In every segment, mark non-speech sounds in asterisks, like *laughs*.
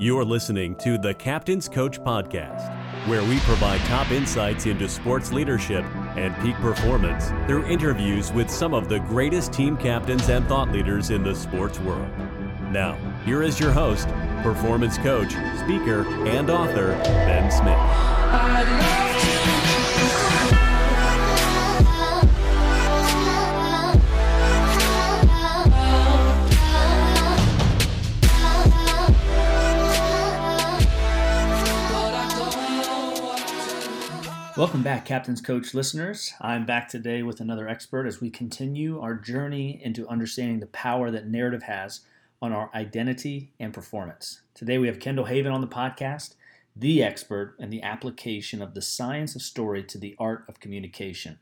You're listening to the Captain's Coach Podcast, where we provide top insights into sports leadership and peak performance through interviews with some of the greatest team captains and thought leaders in the sports world. Now, here is your host, performance coach, speaker, and author, Ben Smith. Welcome back, Captain's Coach listeners. I'm back today with another expert as we continue our journey into understanding the power that narrative has on our identity and performance. Today we have Kendall Haven on the podcast, the expert in the application of the science of story to the art of communication.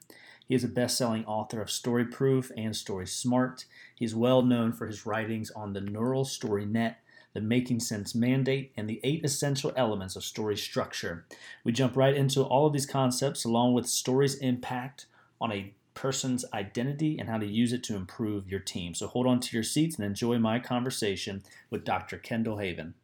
He is a best selling author of Story Proof and Story Smart. He is well known for his writings on the Neural Story Net the Making Sense Mandate, and the eight essential elements of story structure. We jump right into all of these concepts along with story's impact on a person's identity and how to use it to improve your team. So hold on to your seats and enjoy my conversation with Dr. Kendall Haven.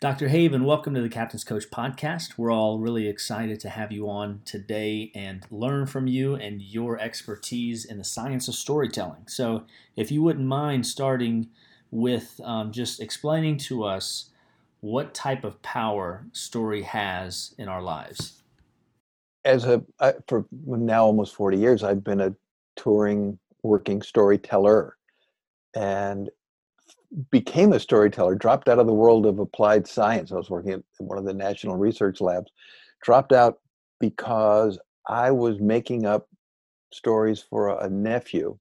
Dr. Haven, welcome to the Captain's Coach podcast. We're all really excited to have you on today and learn from you and your expertise in the science of storytelling. So, if you wouldn't mind starting with um, just explaining to us what type of power story has in our lives. As a for now almost 40 years, I've been a touring working storyteller. And became a storyteller, dropped out of the world of applied science. I was working at one of the national research labs, dropped out because I was making up stories for a nephew,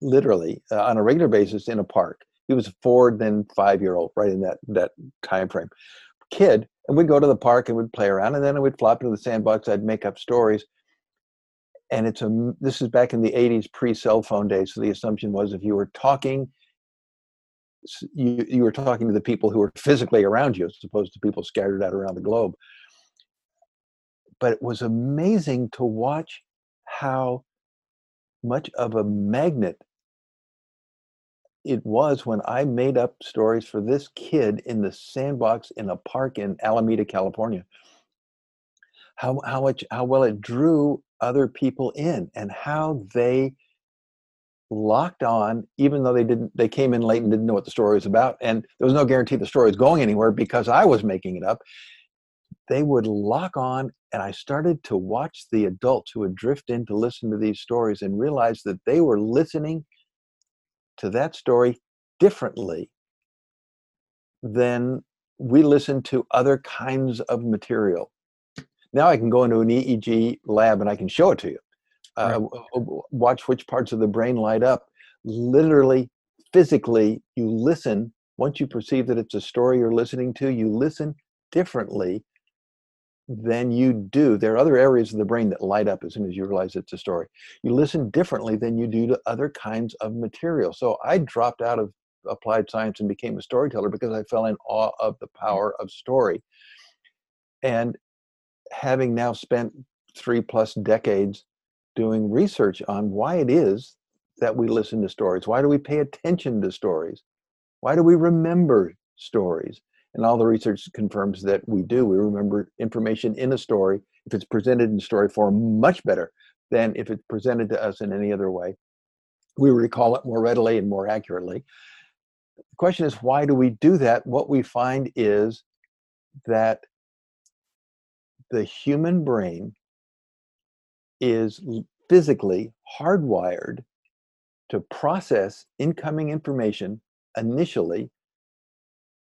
literally uh, on a regular basis in a park. He was a four, then five year old, right in that that time frame. Kid, and we'd go to the park and we'd play around, and then I would flop into the sandbox. I'd make up stories, and it's a this is back in the 80s pre cell phone days so the assumption was if you were talking you, you were talking to the people who were physically around you as opposed to people scattered out around the globe. But it was amazing to watch how much of a magnet it was when I made up stories for this kid in the sandbox in a park in Alameda, California. How how much how well it drew other people in and how they locked on even though they didn't they came in late and didn't know what the story was about and there was no guarantee the story was going anywhere because i was making it up. They would lock on and i started to watch the adults who would drift in to listen to these stories and realize that they were listening to that story differently than we listen to other kinds of material. Now i can go into an eeg lab and i can show it to you uh, watch which parts of the brain light up. Literally, physically, you listen. Once you perceive that it's a story you're listening to, you listen differently than you do. There are other areas of the brain that light up as soon as you realize it's a story. You listen differently than you do to other kinds of material. So I dropped out of applied science and became a storyteller because I fell in awe of the power of story. And having now spent three plus decades doing research on why it is that we listen to stories. Why do we pay attention to stories? Why do we remember stories? And all the research confirms that we do. We remember information in a story, if it's presented in story form, much better than if it's presented to us in any other way. We recall it more readily and more accurately. The question is, why do we do that? What we find is that the human brain is physically hardwired to process incoming information initially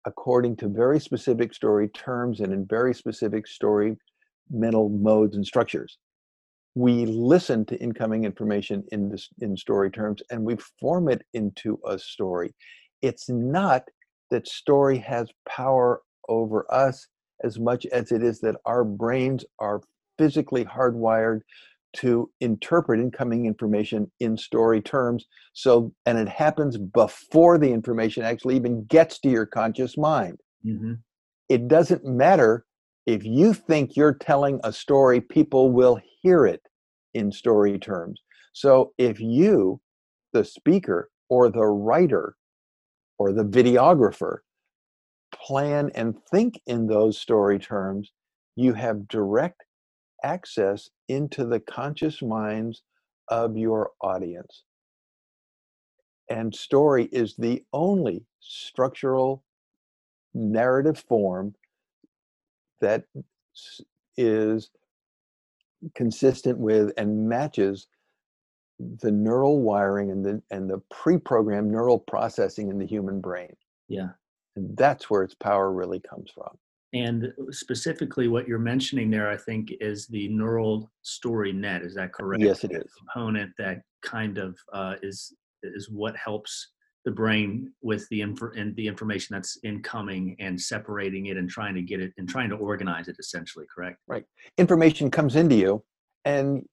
according to very specific story terms and in very specific story mental modes and structures. We listen to incoming information in this in story terms and we form it into a story. It's not that story has power over us as much as it is that our brains are physically hardwired to interpret incoming information in story terms so and it happens before the information actually even gets to your conscious mind mm-hmm. it doesn't matter if you think you're telling a story people will hear it in story terms so if you the speaker or the writer or the videographer plan and think in those story terms, you have direct access into the conscious minds of your audience. And story is the only structural narrative form that is consistent with and matches the neural wiring and the and the pre-programmed neural processing in the human brain. Yeah. And that's where its power really comes from. And specifically, what you're mentioning there, I think, is the neural story net. Is that correct? Yes, it is. Component that kind of uh, is is what helps the brain with the inf- and the information that's incoming and separating it and trying to get it and trying to organize it. Essentially, correct? Right. Information comes into you, and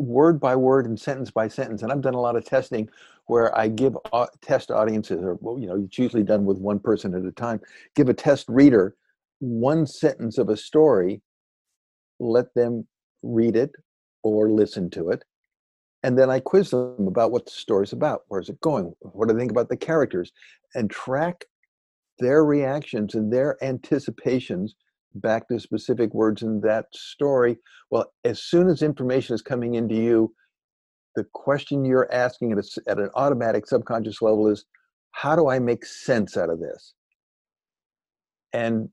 word by word and sentence by sentence. And I've done a lot of testing where I give uh, test audiences, or you know, it's usually done with one person at a time. Give a test reader one sentence of a story, let them read it or listen to it, and then I quiz them about what the story's about. Where's it going? What do they think about the characters? And track their reactions and their anticipations back to specific words in that story. Well, as soon as information is coming into you, the question you're asking at, a, at an automatic subconscious level is how do I make sense out of this? And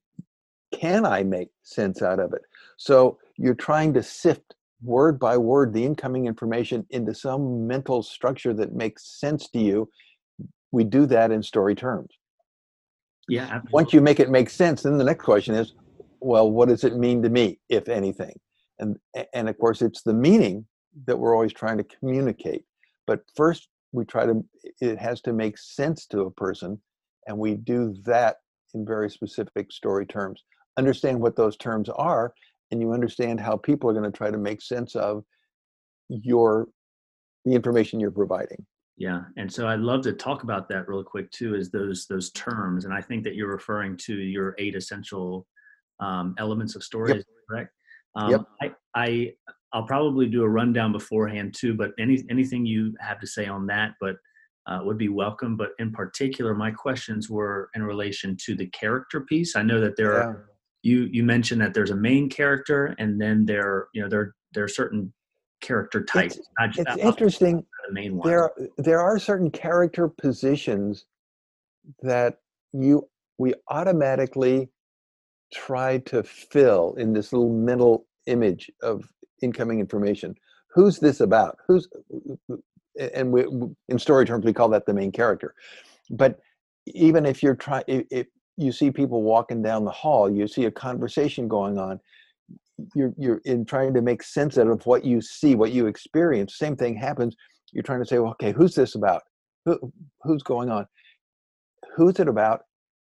can I make sense out of it? So you're trying to sift word by word the incoming information into some mental structure that makes sense to you. We do that in story terms. Yeah. Absolutely. Once you make it make sense, then the next question is, well, what does it mean to me, if anything? And and of course, it's the meaning that we're always trying to communicate. But first, we try to. It has to make sense to a person, and we do that in very specific story terms. Understand what those terms are, and you understand how people are going to try to make sense of your the information you're providing. Yeah, and so I'd love to talk about that real quick too. Is those those terms, and I think that you're referring to your eight essential um, elements of stories, yep. correct? Um, yep. I, I I'll probably do a rundown beforehand too, but any anything you have to say on that, but uh, would be welcome. But in particular, my questions were in relation to the character piece. I know that there yeah. are you you mentioned that there's a main character, and then there you know there there are certain character types. It's, it's interesting. The main one. There there are certain character positions that you we automatically try to fill in this little mental image of incoming information. Who's this about? Who's and we, in story terms we call that the main character. But even if you're trying, if you see people walking down the hall, you see a conversation going on. You're you're in trying to make sense out of what you see, what you experience. Same thing happens. You're trying to say, well, okay, who's this about? Who, who's going on? Who's it about?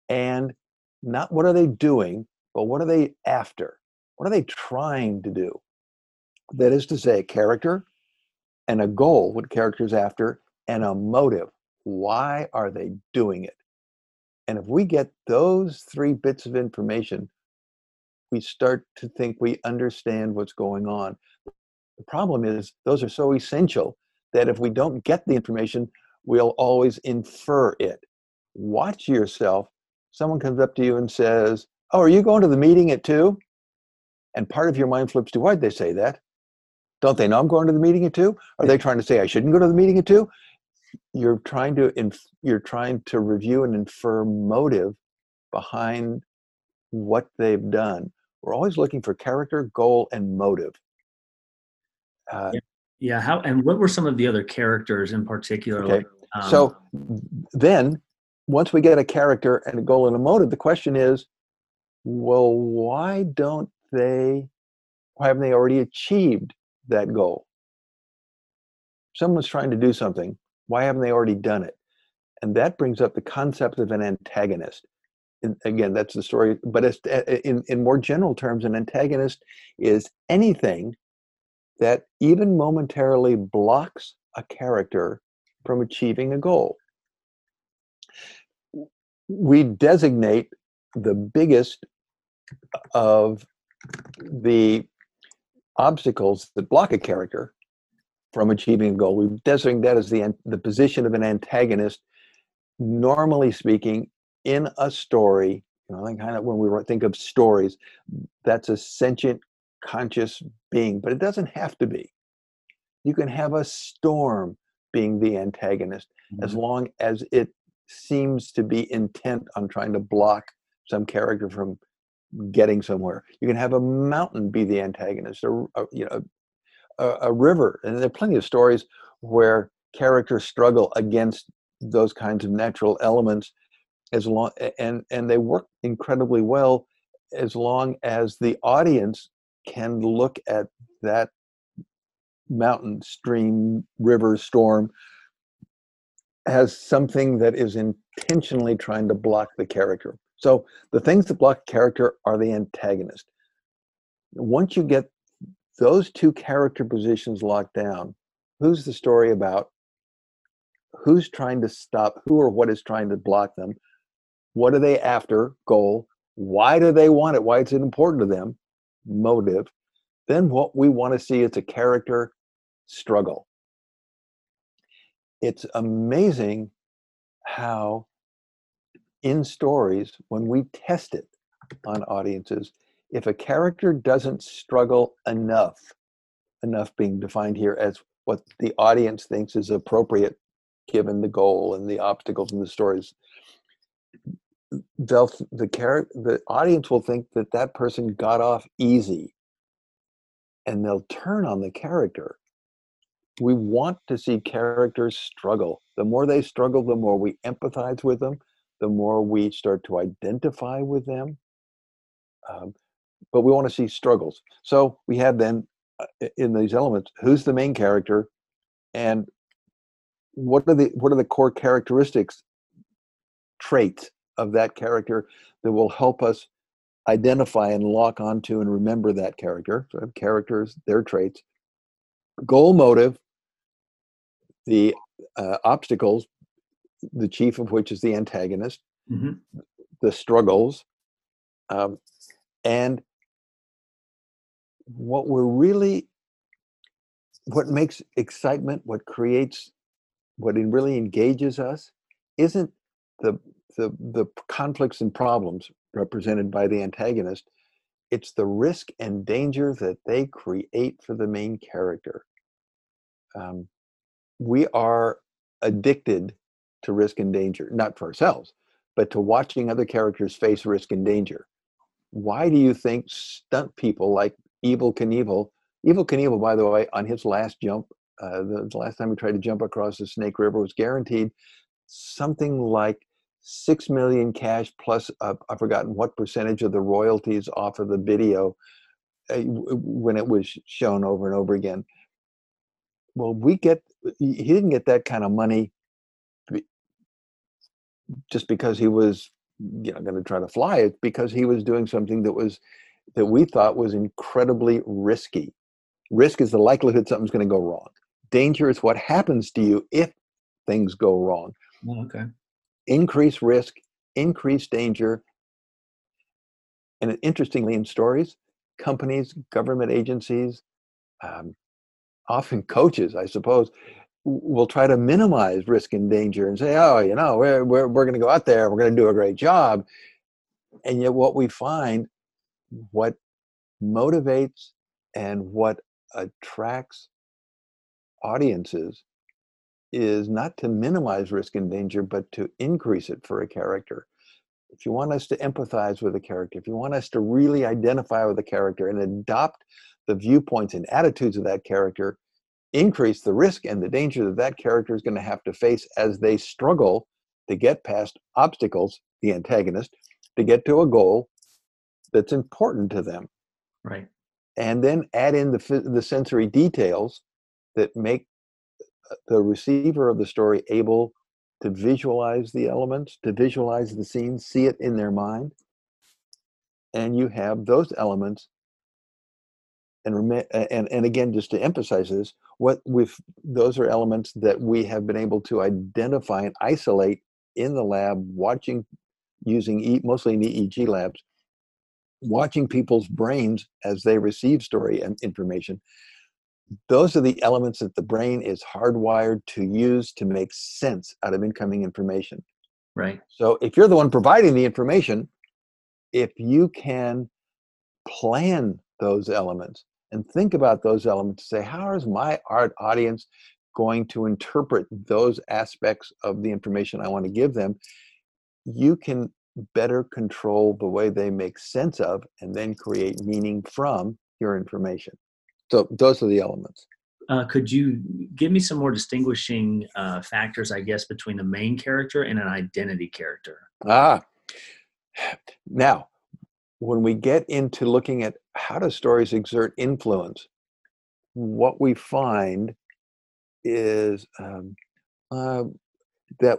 And not what are they doing, but what are they after? What are they trying to do? That is to say, a character and a goal, what character's after, and a motive. Why are they doing it? And if we get those three bits of information, we start to think we understand what's going on. The problem is, those are so essential that if we don't get the information, we'll always infer it. Watch yourself someone comes up to you and says, Oh, are you going to the meeting at two? And part of your mind flips to why'd they say that? Don't they know I'm going to the meeting at two? Are they trying to say I shouldn't go to the meeting at two? You're trying to inf- you're trying to review and infer motive behind what they've done. We're always looking for character, goal, and motive. Uh, yeah. yeah. How and what were some of the other characters in particular? Okay. Like, um, so then once we get a character and a goal and a motive, the question is, well, why don't they, why haven't they already achieved that goal? Someone's trying to do something. Why haven't they already done it? And that brings up the concept of an antagonist. And again, that's the story, but it's, eh, eh, in, in more general terms, an antagonist is anything that even momentarily blocks a character from achieving a goal we designate the biggest of the obstacles that block a character from achieving a goal. We designate that as the, the position of an antagonist normally speaking, in a story, you know, kind of when we think of stories, that's a sentient, conscious being, but it doesn't have to be. You can have a storm being the antagonist mm-hmm. as long as it seems to be intent on trying to block some character from getting somewhere. You can have a mountain be the antagonist, or, you know, a, a, river, and there are plenty of stories where characters struggle against those kinds of natural elements, as long and and they work incredibly well as long as the audience can look at that mountain, stream, river, storm as something that is intentionally trying to block the character. So the things that block character are the antagonist. Once you get those two character positions locked down, who's the story about? Who's trying to stop who or what is trying to block them? What are they after? Goal. Why do they want it? Why is it important to them? Motive. Then what we want to see is a character struggle. It's amazing how in stories when we test it on audiences if a character doesn't struggle enough enough being defined here as what the audience thinks is appropriate given the goal and the obstacles in the stories they'll the character the audience will think that that person got off easy and they'll turn on the character we want to see characters struggle the more they struggle the more we empathize with them the more we start to identify with them. Um, but we want to see struggles. So we have then uh, in these elements, who's the main character, and what are the what are the core characteristics, traits of that character that will help us identify and lock onto and remember that character. So characters, their traits, goal, motive, the uh, obstacles, the chief of which is the antagonist, mm-hmm. the struggles, um, and what we're really, what makes excitement, what creates, what really engages us, isn't the the the conflicts and problems represented by the antagonist. It's the risk and danger that they create for the main character. Um, we are addicted to risk and danger, not for ourselves, but to watching other characters face risk and danger. Why do you think stunt people like Evel Knievel, Evel Knievel, by the way, on his last jump, uh, the, the last time he tried to jump across the Snake River, was guaranteed something like six million cash plus uh, I've forgotten what percentage of the royalties off of the video uh, when it was shown over and over again. Well, we get he didn't get that kind of money just because he was you know going to try to fly it because he was doing something that was that we thought was incredibly risky. Risk is the likelihood something's going to go wrong. Danger is what happens to you if things go wrong. Oh, okay. Increase risk increase danger. And interestingly in stories companies government agencies um, often coaches i suppose will try to minimize risk and danger and say, oh, you know, we're, we're, we're going to go out there, we're going to do a great job. And yet, what we find, what motivates and what attracts audiences is not to minimize risk and danger, but to increase it for a character. If you want us to empathize with a character, if you want us to really identify with a character and adopt the viewpoints and attitudes of that character, increase the risk and the danger that that character is going to have to face as they struggle to get past obstacles, the antagonist, to get to a goal that's important to them. Right. And then add in the, the sensory details that make the receiver of the story able to visualize the elements, to visualize the scene, see it in their mind. And you have those elements and and and again just to emphasize this what we've those are elements that we have been able to identify and isolate in the lab watching using e, mostly in eeg labs watching people's brains as they receive story and information those are the elements that the brain is hardwired to use to make sense out of incoming information Right. So if you're the one providing the information, if you can plan those elements and think about those elements, say, how is my art audience going to interpret those aspects of the information I want to give them? You can better control the way they make sense of and then create meaning from your information. So those are the elements. Uh, could you give me some more distinguishing uh, factors, I guess, between a main character and an identity character? Ah, now, when we get into looking at how do stories exert influence, what we find is um, uh, that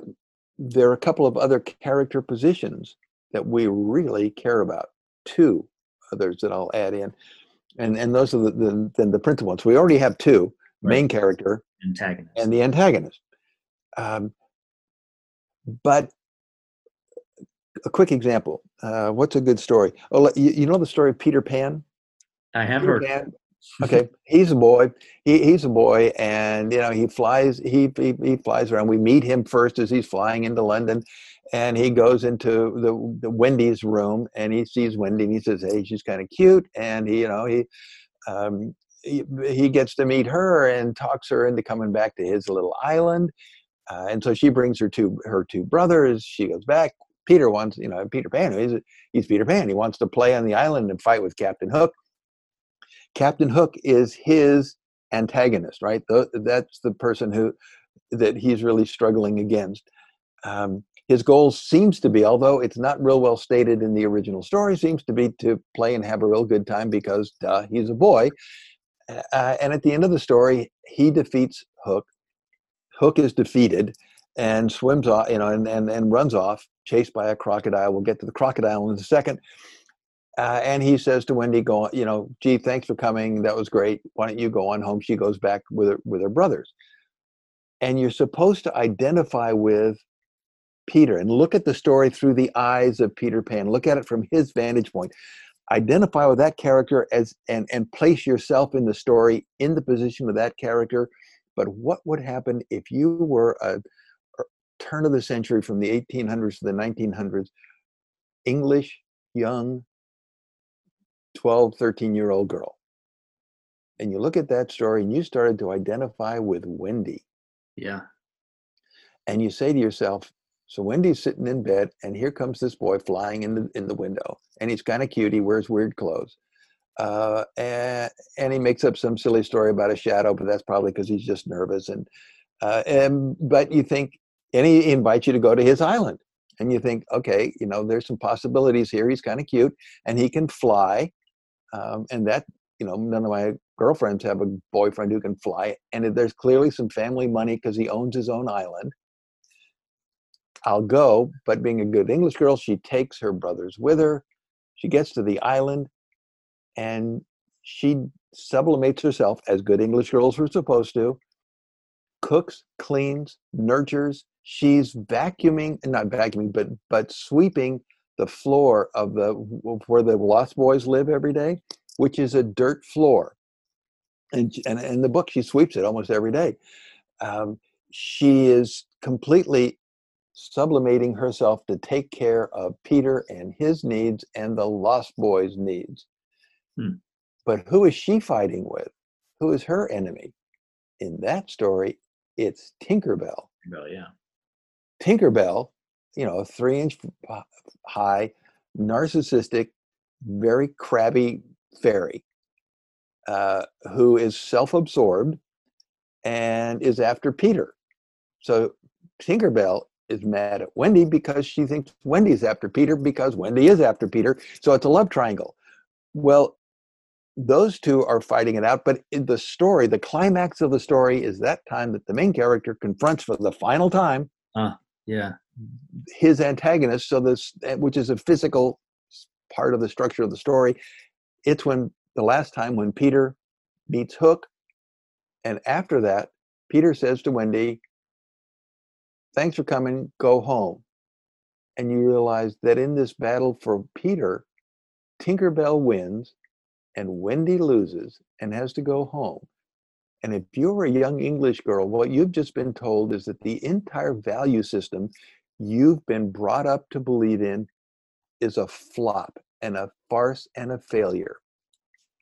there are a couple of other character positions that we really care about. Two others that I'll add in, and and those are the the, the, the principal ones. We already have two: right. main character, antagonist, and the antagonist. Um, but a quick example. Uh, what's a good story? Oh, you, you know the story of Peter Pan. I have Peter heard. Pan, *laughs* okay he's a boy he, he's a boy and you know he flies he, he, he flies around we meet him first as he's flying into london and he goes into the, the wendy's room and he sees wendy and he says hey she's kind of cute and he you know he um, he, he gets to meet her and talks her into coming back to his little island uh, and so she brings her two her two brothers she goes back peter wants you know peter pan he's, he's peter pan he wants to play on the island and fight with captain hook Captain Hook is his antagonist, right? That's the person who that he's really struggling against. Um, his goal seems to be, although it's not real well stated in the original story, seems to be to play and have a real good time because duh, he's a boy. Uh, and at the end of the story, he defeats Hook. Hook is defeated and swims off, you know, and, and, and runs off, chased by a crocodile. We'll get to the crocodile in a second. Uh, and he says to Wendy, "Go, you know, gee, thanks for coming. That was great. Why don't you go on home?" She goes back with her, with her brothers, and you're supposed to identify with Peter and look at the story through the eyes of Peter Pan. Look at it from his vantage point. Identify with that character as and and place yourself in the story in the position of that character. But what would happen if you were a, a turn of the century from the 1800s to the 1900s, English young 12, 13 year old girl. And you look at that story and you started to identify with Wendy. Yeah. And you say to yourself, so Wendy's sitting in bed, and here comes this boy flying in the in the window, and he's kind of cute. He wears weird clothes, uh, and and he makes up some silly story about a shadow, but that's probably because he's just nervous. And uh, and but you think, and he invites you to go to his island, and you think, okay, you know, there's some possibilities here. He's kind of cute, and he can fly, um, and that you know none of my girlfriends have a boyfriend who can fly and there's clearly some family money because he owns his own island. I'll go but being a good english girl she takes her brothers with her. She gets to the island and she sublimates herself as good english girls were supposed to. Cooks cleans nurtures she's vacuuming not vacuuming but but sweeping the floor of the where the Lost Boys live every day, which is a dirt floor. And and in the book, she sweeps it almost every day. Um, she is completely sublimating herself to take care of Peter and his needs and the Lost Boys' needs. Hmm. But who is she fighting with? Who is her enemy? In that story, it's Tinkerbell. Tinkerbell, yeah. Tinkerbell you know, three inch high, narcissistic, very crabby fairy uh, who is self absorbed and is after Peter. So Tinkerbell is mad at Wendy because she thinks Wendy's after Peter because Wendy is after Peter. So it's a love triangle. Well, those two are fighting it out, but in the story, the climax of the story is that time that the main character confronts for the final time. Uh, yeah. his antagonist so this eh, which is a physical part of the structure of the story it's when the last time when peter meets hook and after that peter says to wendy thanks for coming go home. And you realize that in this battle for peter tinkerbell wins and wendy loses and has to go home and if you're a young english girl what you've just been told is that the entire value system you've been brought up to believe in is a flop and a farce and a failure.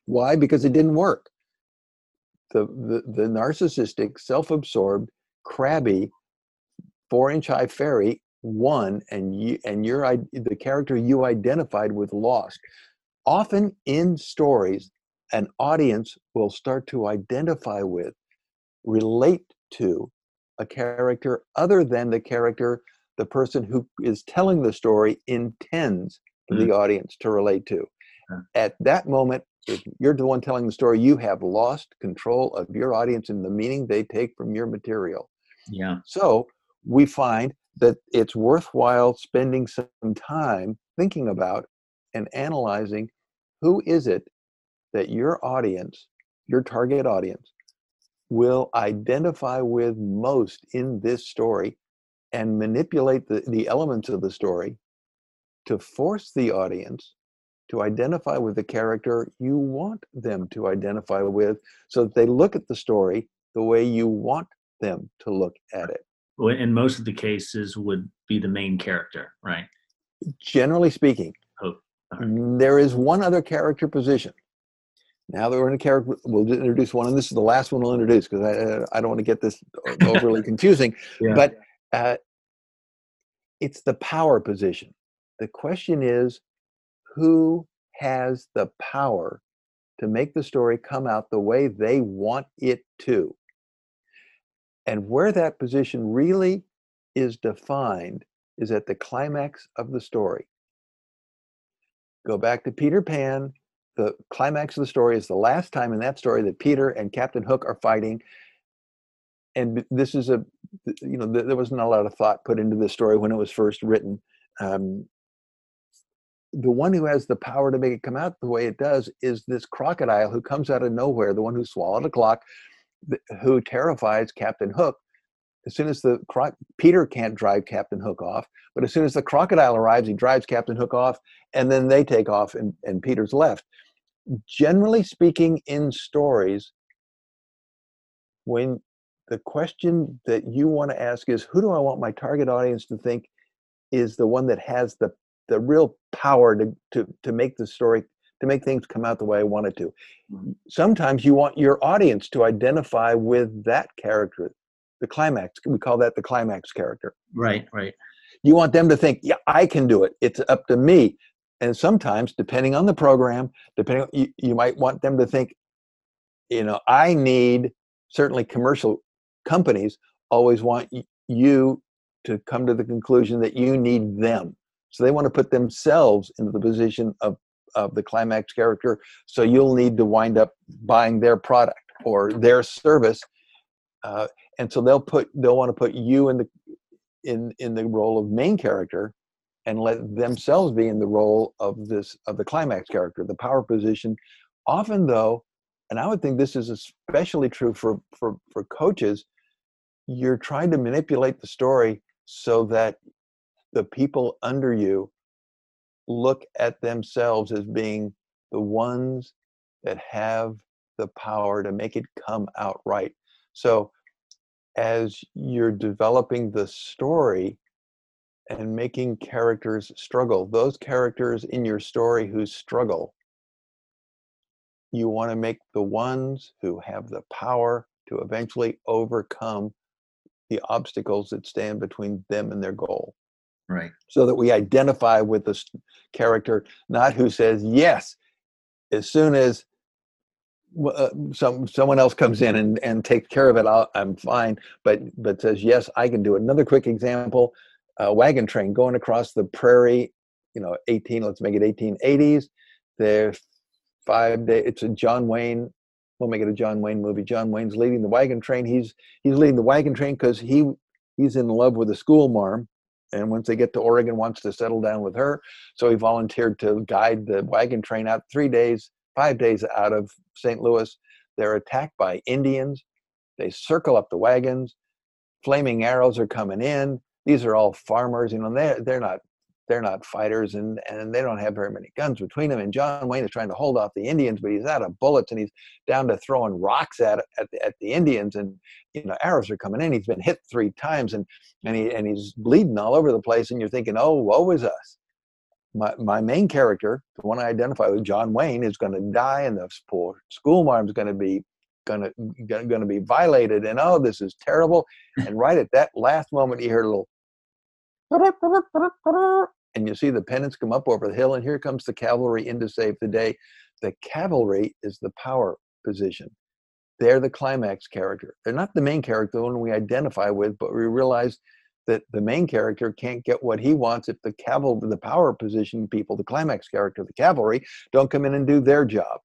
Why? Because it didn't work. The, the, the narcissistic, self absorbed, crabby, four inch high fairy won, and you and your the character you identified with lost. Often in stories, an audience will start to identify with, relate to a character other than the character the person who is telling the story intends for mm-hmm. the audience to relate to. Yeah. At that moment, if you're the one telling the story, you have lost control of your audience and the meaning they take from your material. Yeah. So we find that it's worthwhile spending some time thinking about and analyzing who is it that your audience, your target audience, will identify with most in this story and manipulate the, the elements of the story to force the audience to identify with the character you want them to identify with so that they look at the story the way you want them to look at it. Well, in most of the cases would be the main character, right? Generally speaking. Oh, right. There is one other character position now that we're in a character, we'll introduce one, and this is the last one we'll introduce because I, I don't want to get this overly *laughs* confusing. Yeah. But uh, it's the power position. The question is, who has the power to make the story come out the way they want it to? And where that position really is defined is at the climax of the story. Go back to Peter Pan the climax of the story is the last time in that story that Peter and Captain Hook are fighting. And this is a, you know, there wasn't a lot of thought put into this story when it was first written. Um, the one who has the power to make it come out the way it does is this crocodile who comes out of nowhere, the one who swallowed a clock, who terrifies Captain Hook. As soon as the cro- Peter can't drive Captain Hook off, but as soon as the crocodile arrives, he drives Captain Hook off, and then they take off, and, and Peter's left generally speaking, in stories, when the question that you want to ask is who do I want my target audience to think is the one that has the the real power to to to make the story to make things come out the way I want it to. Mm-hmm. Sometimes you want your audience to identify with that character, the climax. We call that the climax character. Right, right. You want them to think, yeah, I can do it. It's up to me and sometimes depending on the program depending you, you might want them to think you know i need certainly commercial companies always want you to come to the conclusion that you need them so they want to put themselves into the position of of the climax character so you'll need to wind up buying their product or their service uh, and so they'll put they'll want to put you in the in in the role of main character and let themselves be in the role of this of the climax character the power position. Often though and i would think this is especially true for for for coaches you're trying to manipulate the story so that the people under you look at themselves as being the ones that have the power to make it come out right so as you're developing the story and making characters struggle. Those characters in your story who struggle, you want to make the ones who have the power to eventually overcome the obstacles that stand between them and their goal. Right. So that we identify with the character, not who says yes as soon as uh, some someone else comes in and, and takes care of it. i am fine, but but says yes, I can do it. Another quick example: uh, wagon train going across the prairie, you know, 18, let's make it 1880s. There's five day, it's a John Wayne, we'll make it a John Wayne movie. John Wayne's leading the wagon train. He's, he's leading the wagon train because he, he's in love with a school marm. And once they get to Oregon, wants to settle down with her. So he volunteered to guide the wagon train out three days, five days out of St. Louis. They're attacked by Indians. They circle up the wagons. Flaming arrows are coming in these are all farmers you know they're, they're not they're not fighters and and they don't have very many guns between them and john wayne is trying to hold off the indians but he's out of bullets and he's down to throwing rocks at at the, at the indians and you know arrows are coming in he's been hit three times and and he and he's bleeding all over the place and you're thinking oh woe is us my, my main character the one i identify with john wayne is going to die and the poor school is going to be going to going to be violated and oh this is terrible and right at that last moment you hear a little and you see the pennants come up over the hill, and here comes the cavalry in to save the day. The cavalry is the power position. They're the climax character. They're not the main character, the one we identify with, but we realize that the main character can't get what he wants if the cavalry, the power position people, the climax character, the cavalry, don't come in and do their job.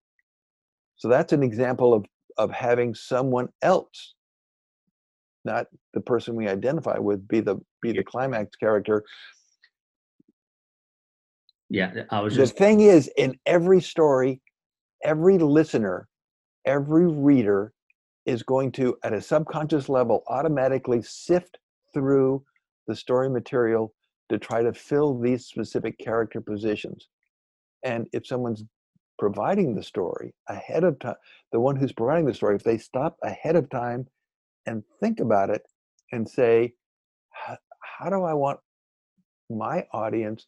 So that's an example of of having someone else, not the person we identify with, be the be the climax character yeah, I was just. The thing is, in every story, every listener, every reader is going to, at a subconscious level, automatically sift through the story material to try to fill these specific character positions. And if someone's providing the story ahead of time, the one who's providing the story, if they stop ahead of time and think about it and say, how do I want my audience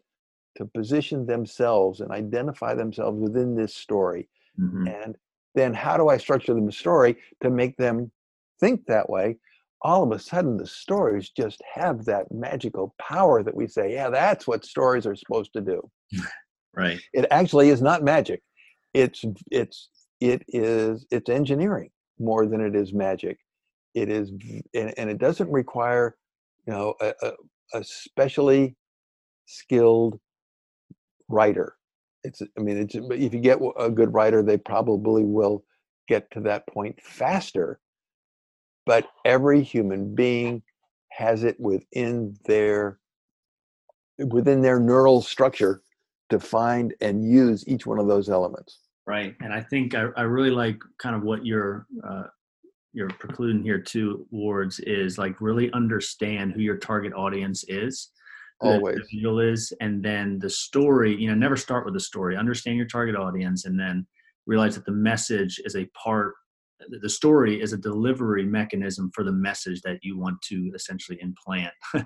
to position themselves and identify themselves within this story. Mm-hmm. And then how do I structure the story to make them think that way? All of a sudden, the stories just have that magical power that we say, yeah, that's what stories are supposed to do. *laughs* right. It actually is not magic. It's it's it is it's engineering more than it is magic. It is, and, and it doesn't require, you know, a, a, a specially skilled writer. It's, I mean, it's, if you get a good writer, they probably will get to that point faster. But every human being has it within their within their neural structure to find and use each one of those elements. Right, and I think I, I really like kind of what you're uh, you're precluding here too, Wards, is like really understand who your target audience is always the deal is and then the story you know never start with the story understand your target audience and then realize that the message is a part the story is a delivery mechanism for the message that you want to essentially implant *laughs*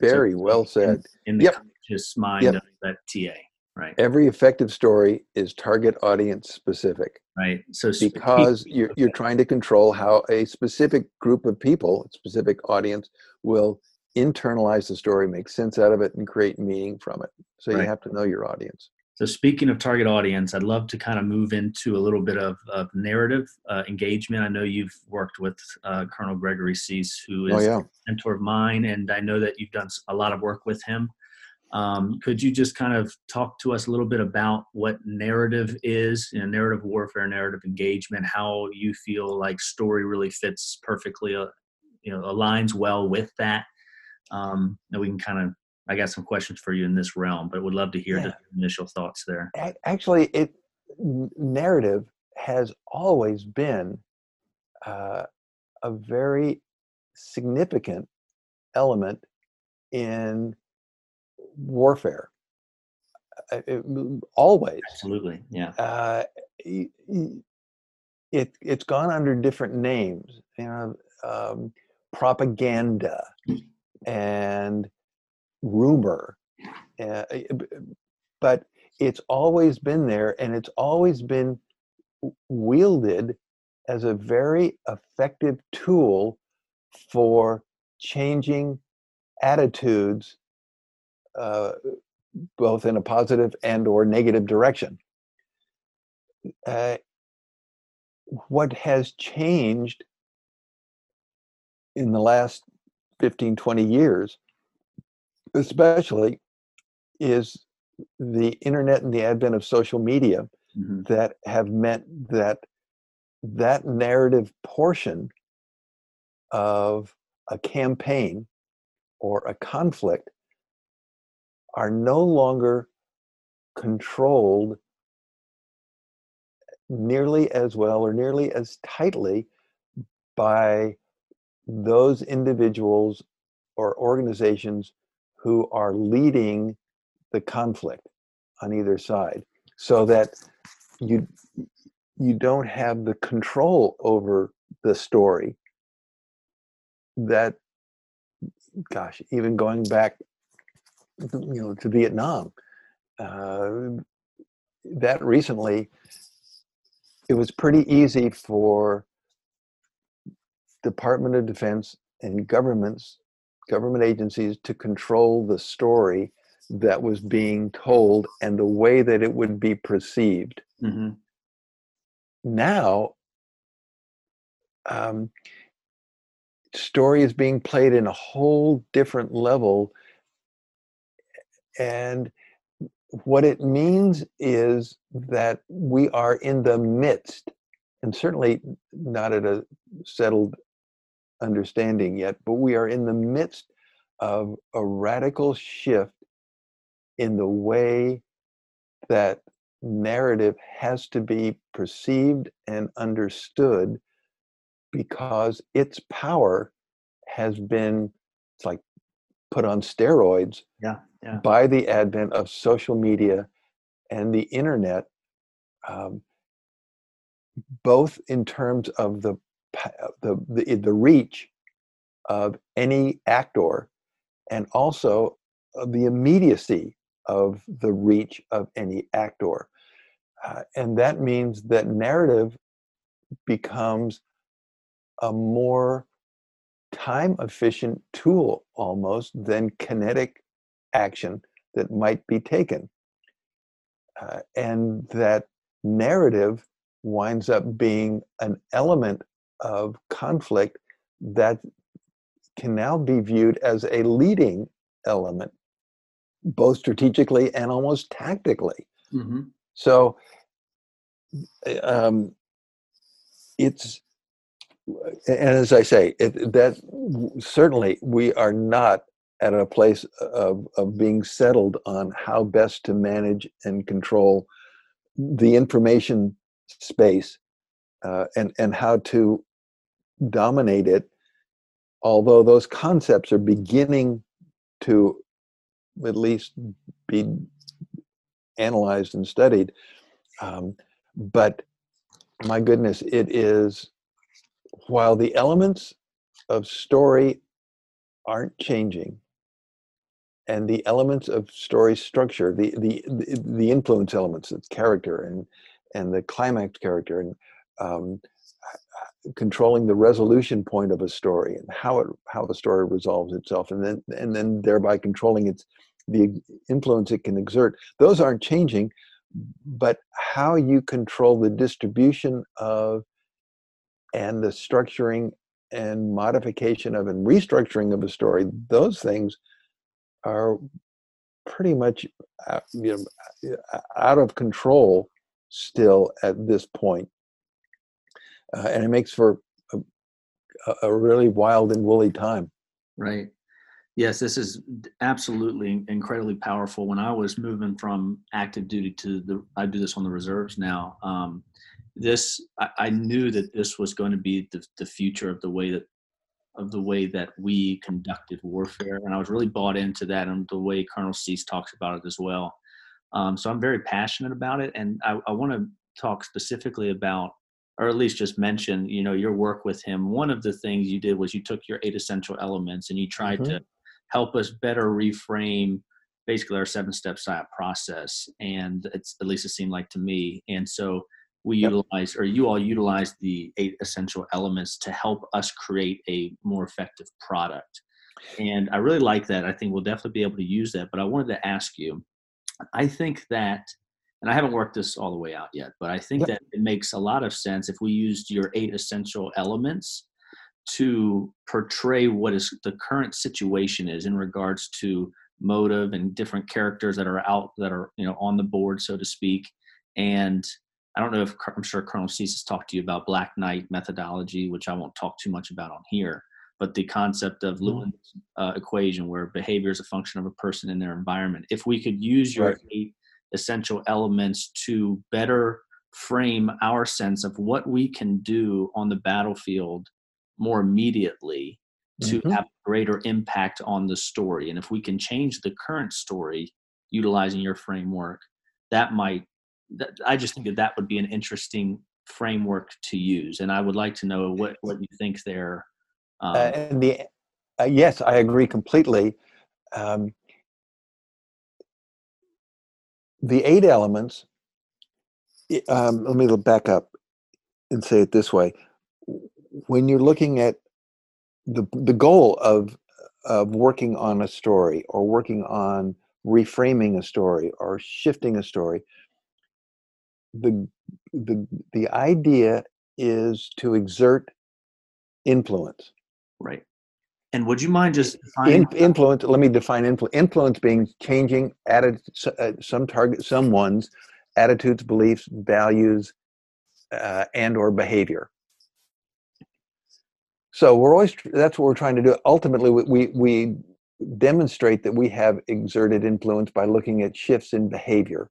very so well said in, in the yep. conscious mind yep. of that ta right every effective story is target audience specific right so because you're, you're trying to control how a specific group of people specific audience will internalize the story, make sense out of it, and create meaning from it. So right. you have to know your audience. So speaking of target audience, I'd love to kind of move into a little bit of, of narrative uh, engagement. I know you've worked with uh, Colonel Gregory Cease, who oh, oh, yeah. a mentor of mine, and I know that you've done a lot of work with him. Um, could you just kind of talk to us a little bit about what narrative is, you know, narrative warfare, narrative engagement, how you feel like story really fits perfectly, uh, you know, aligns well with that, um, and we can kind of I got some questions for you in this realm, but would love to hear yeah. the initial thoughts there. Actually, it narrative has always been uh, a very significant element in warfare. Uh, it, always, absolutely, yeah. Uh, it it's gone under different names, you know, um, propaganda and rumor. Uh, but it's always been there and it's always been wielded as a very effective tool for changing attitudes uh, both in a positive and or negative direction uh, what has changed in the last 15, 20 years, especially, is the internet and the advent of social media mm-hmm. that have meant that that narrative portion of a campaign or a conflict are no longer controlled nearly as well or nearly as tightly by those individuals or organizations who are leading the conflict on either side so that you you don't have the control over the story that gosh even going back you know to vietnam uh, that recently it was pretty easy for department of defense and governments government agencies to control the story that was being told and the way that it would be perceived. Mm-hmm. Now, um, story is being played in a whole different level. And what it means is that we are in the midst, and certainly not at a settled understanding yet, but we are in the midst of a radical shift in the way that narrative has to be perceived and understood because its power has been it's like put on steroids yeah, yeah. by the advent of social media and the internet um, both in terms of the the, the the reach of any actor and also the immediacy of the reach of any actor. Uh, and that means that narrative becomes a more time efficient tool almost than kinetic action that might be taken. Uh, and that narrative winds up being an element of conflict that can now be viewed as a leading element both strategically and almost tactically. Mm-hmm. So eh, um, it's and as I say, it, that certainly we are not at a place of, of being settled on how best to manage and control the information space uh, and and how to dominate it. Although those concepts are beginning to at least be analyzed and studied. Um, but my goodness, it is while the elements of story aren't changing, and the elements of story structure, the the the influence elements, the character and and the climax character, and um, controlling the resolution point of a story and how it how the story resolves itself and then and then thereby controlling its the influence it can exert. Those aren't changing but how you control the distribution of and the structuring and modification of and restructuring of a story those things are pretty much uh, you know, out of control still at this point uh, and it makes for a, a really wild and woolly time. Right. Yes, this is absolutely incredibly powerful. When I was moving from active duty to the, I do this on the reserves now. Um, this, I, I, knew that this was going to be the, the future of the way that, of the way that we conducted warfare, and I was really bought into that, and the way Colonel Cease talks about it as well. Um, so I'm very passionate about it, and I, I want to talk specifically about or at least just mention you know your work with him. One of the things you did was you took your eight essential elements and you tried mm-hmm. to help us better reframe basically our seven step PSYOP process and it's at least it seemed like to me. And so we yep. utilize or you all utilize the eight essential elements to help us create a more effective product. And i really like that. I think we'll definitely be able to use that. But i wanted to ask you i think that and I haven't worked this all the way out yet, but I think yep. that it makes a lot of sense if we used your eight essential elements to portray what is the current situation is in regards to motive and different characters that are out that are you know on the board so to speak and i don't know if i'm sure colonel cease has talked to you about black knight methodology which i won't talk too much about on here but the concept of mm-hmm. lewin's uh, equation where behavior is a function of a person in their environment if we could use your right. eight essential elements to better frame our sense of what we can do on the battlefield more immediately to mm-hmm. have greater impact on the story. And if we can change the current story utilizing your framework, that might. That, I just think that that would be an interesting framework to use, and I would like to know what what you think there. Um, uh, and the uh, yes, I agree completely. Um, the eight elements. Um, let me back up and say it this way: when you're looking at the the goal of of working on a story or working on reframing a story or shifting a story the the the idea is to exert influence right and would you mind just In, influence let me define influence influence being changing added uh, some target someone's attitudes beliefs values uh, and or behavior. So we're always that's what we're trying to do. Ultimately we we demonstrate that we have exerted influence by looking at shifts in behavior.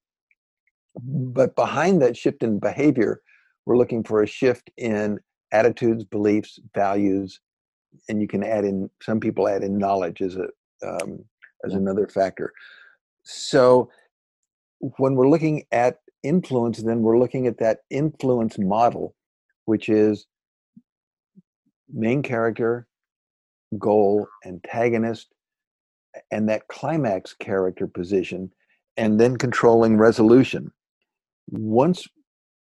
But behind that shift in behavior we're looking for a shift in attitudes beliefs values and you can add in some people add in knowledge as a um, as another factor. So when we're looking at influence then we're looking at that influence model which is main character, goal, antagonist, and that climax character position, and then controlling resolution. Once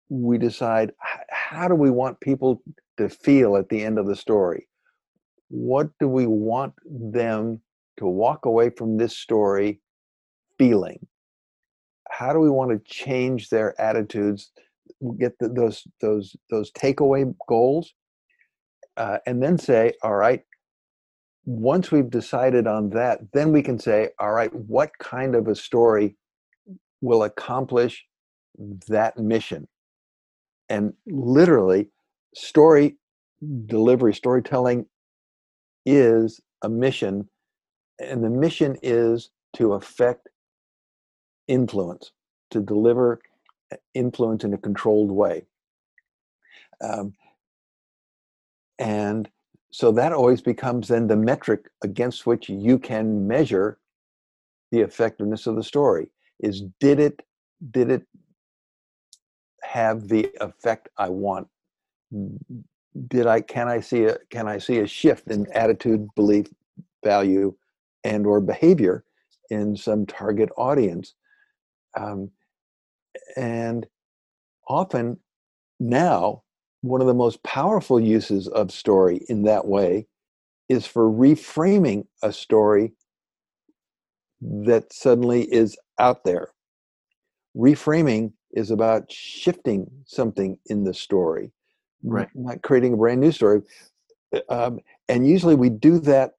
we decide how do we want people to feel at the end of the story, what do we want them to walk away from this story feeling? How do we want to change their attitudes? Get the, those those those takeaway goals uh, and then say, all right, once we've decided on that, then we can say, all right, what kind of a story will accomplish that mission? And literally, story delivery, storytelling is a mission, and the mission is to affect influence, to deliver uh, influence in a controlled way. Um, and so that always becomes then the metric against which you can measure the effectiveness of the story is did it did it have the effect i want did i can i see a can i see a shift in attitude belief value and or behavior in some target audience um, and often now one of the most powerful uses of story in that way is for reframing a story that suddenly is out there. Reframing is about shifting something in the story, right? Not creating a brand new story. Uh, um, and usually we do that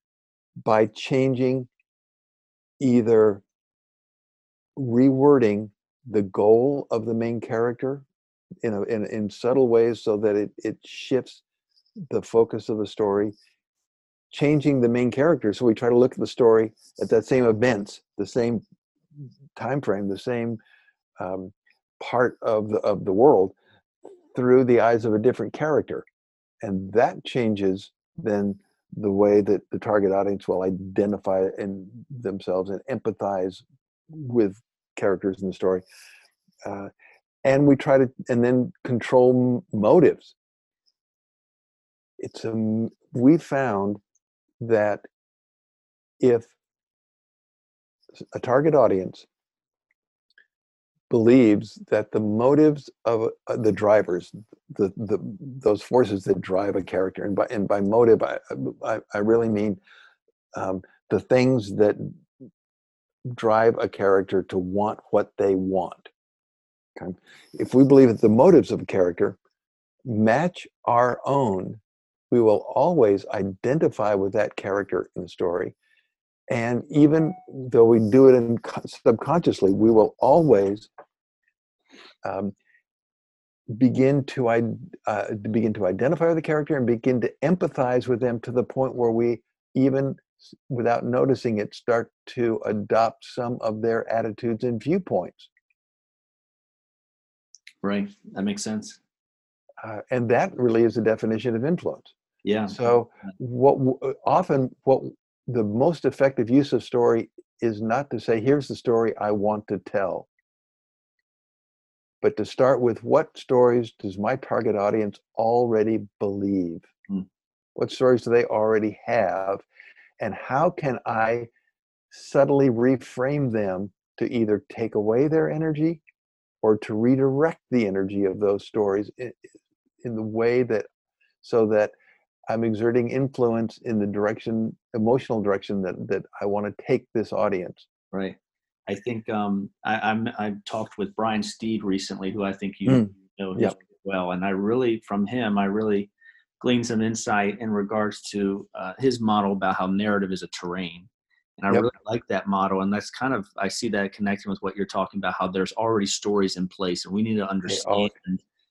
by changing either rewording the goal of the main character in, a, in, in subtle ways so that it, it shifts the focus of the story changing the main character so we try to look at the story at that same events the same time frame the same um, part of the of the world through the eyes of a different character and that changes then the way that the target audience will identify in themselves and empathize with characters in the story uh, and we try to and then control motives. It's a we found that if a target audience believes that the motives of uh, the drivers the, the those forces that drive a character and by and by motive i i, I really mean um, the things that drive a character to want what they want Okay? If we believe that the motives of a character match our own, we will always identify with that character in the story. And even though we do it in, subconsciously, we will always um, begin to uh, begin to identify with the character and begin to empathize with them to the point where we even without noticing it start to adopt some of their attitudes and viewpoints Right. That makes sense. Uh, and that really is the definition of influence. Yeah. So what often what the most effective use of story is not to say, here's the story I want to tell, but to start with what stories does my target audience already believe? Mm. What stories do they already have? And how can I subtly reframe them to either take away their energy or to redirect the energy of those stories in, in the way that so that I'm exerting influence in the direction, emotional direction that that I want to take this audience. Right. I think um, I, I'm I talked with Brian Steed recently, who I think you mm. know yep. well, and I really from him I really gleaned some insight in regards to uh, his model about how narrative is a terrain. And I yep. really like that model. And that's kind of, I see that connecting with what you're talking about, how there's already stories in place and we need to understand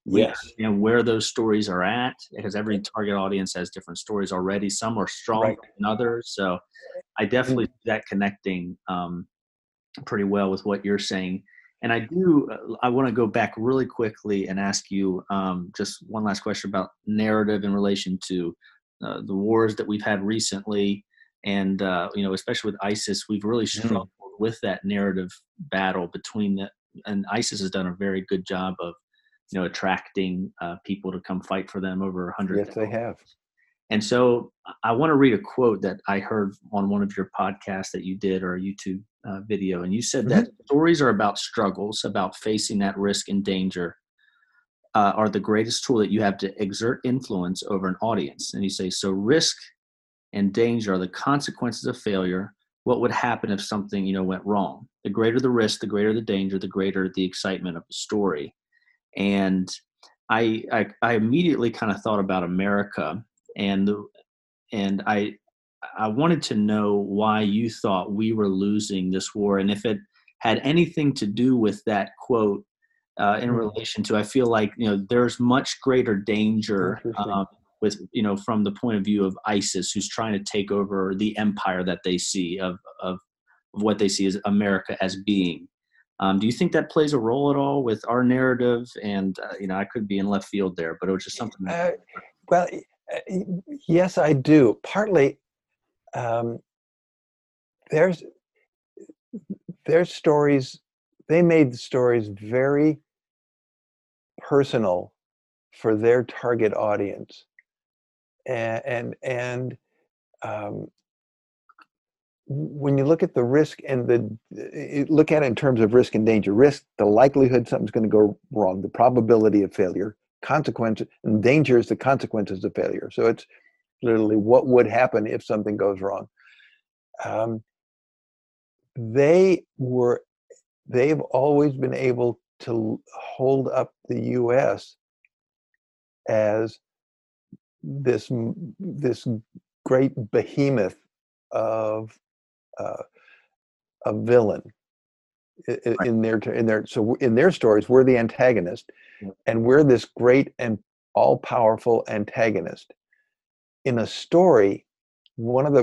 yes. and where those stories are at because every target audience has different stories already. Some are stronger right. than others. So I definitely mm. see that connecting um, pretty well with what you're saying. And I do, uh, I want to go back really quickly and ask you um, just one last question about narrative in relation to uh, the wars that we've had recently. And, uh, you know, especially with ISIS, we've really mm. struggled mm. with that narrative battle between the, and ISIS has done a very good job of, you know, attracting uh, people to come fight for them over a hundred. Yes, they have. And so I want to read a quote that I heard on one of your podcasts that you did or a YouTube uh, video. And you said mm-hmm. that stories are about struggles, about facing that risk and danger, uh, are the greatest tool that you have to exert influence over an audience. And you say, so risk and danger are the consequences of failure. What would happen if something, you know, went wrong? The greater the risk, the greater the danger, the greater the excitement of the story. And I, I, I immediately kind of thought about America and the and I I wanted to know why you thought we were losing this war and if it had anything to do with that quote uh, in mm-hmm. relation to I feel like you know there's much greater danger um, with you know from the point of view of ISIS who's trying to take over the empire that they see of of, of what they see as America as being. Um, do you think that plays a role at all with our narrative? And uh, you know, I could be in left field there, but it was just something. Uh, well, uh, yes, I do. Partly, um, there's there's stories. They made the stories very personal for their target audience, and and, and um, when you look at the risk and the look at it in terms of risk and danger risk the likelihood something's going to go wrong the probability of failure consequence and danger is the consequences of failure. So it's literally what would happen if something goes wrong. Um, they were they've always been able to hold up the us as this this great behemoth of uh, a villain in, right. in their in their so in their stories we're the antagonist and we're this great and all powerful antagonist. In a story one of the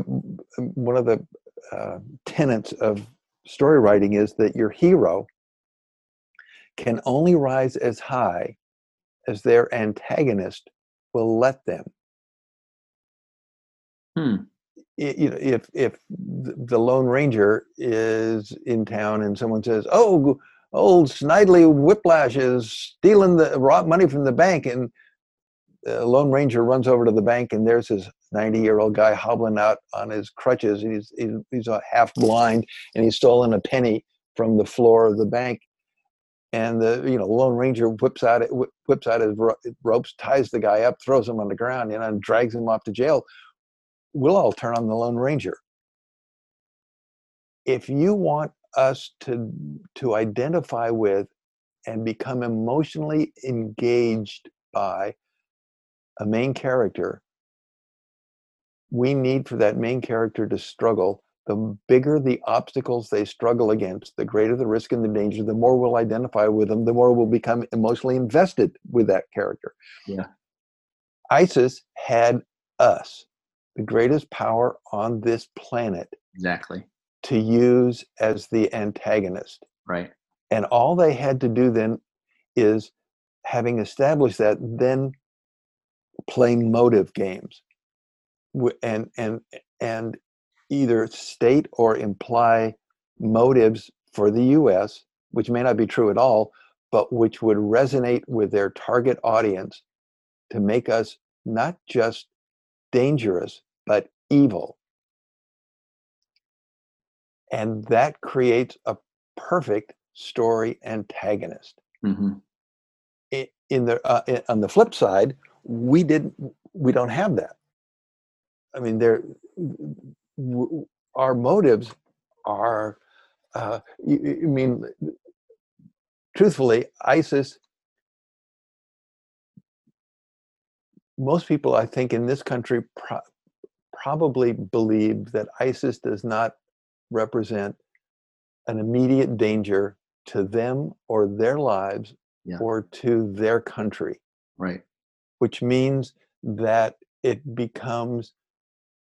one of the uh, tenets of story writing is that your hero can only rise as high as their antagonist will let them. Hmm you know if if the lone ranger is in town and someone says oh old snidely whiplash is stealing the raw money from the bank and the lone ranger runs over to the bank and there's his 90 year old guy hobbling out on his crutches he's he's half blind and he's stolen a penny from the floor of the bank. And the you know lone ranger whips out whips out his ropes ties the guy up throws him on the ground you know and drags him off to jail we'll all turn on the Lone Ranger. If you want us to, to identify with and become emotionally engaged by a main character, we need for that main character to struggle. The bigger the obstacles they struggle against, the greater the risk and the danger, the more we'll identify with them, the more we'll become emotionally invested with that character. Yeah. ISIS had us the greatest power on this planet exactly. to use as the antagonist. Right. And all they had to do then is having established that then playing motive games and and and either state or imply motives for the US, which may not be true at all, but which would resonate with their target audience to make us not just dangerous, but evil. And that creates a perfect story antagonist. Mm-hmm. In the uh, on the flip side, we didn't we don't have that. I mean, there our motives are. Uh, I mean, truthfully, ISIS. Most people, I think, in this country pro- probably believe that ISIS does not represent an immediate danger to them or their lives yeah. or to their country. Right. Which means that it becomes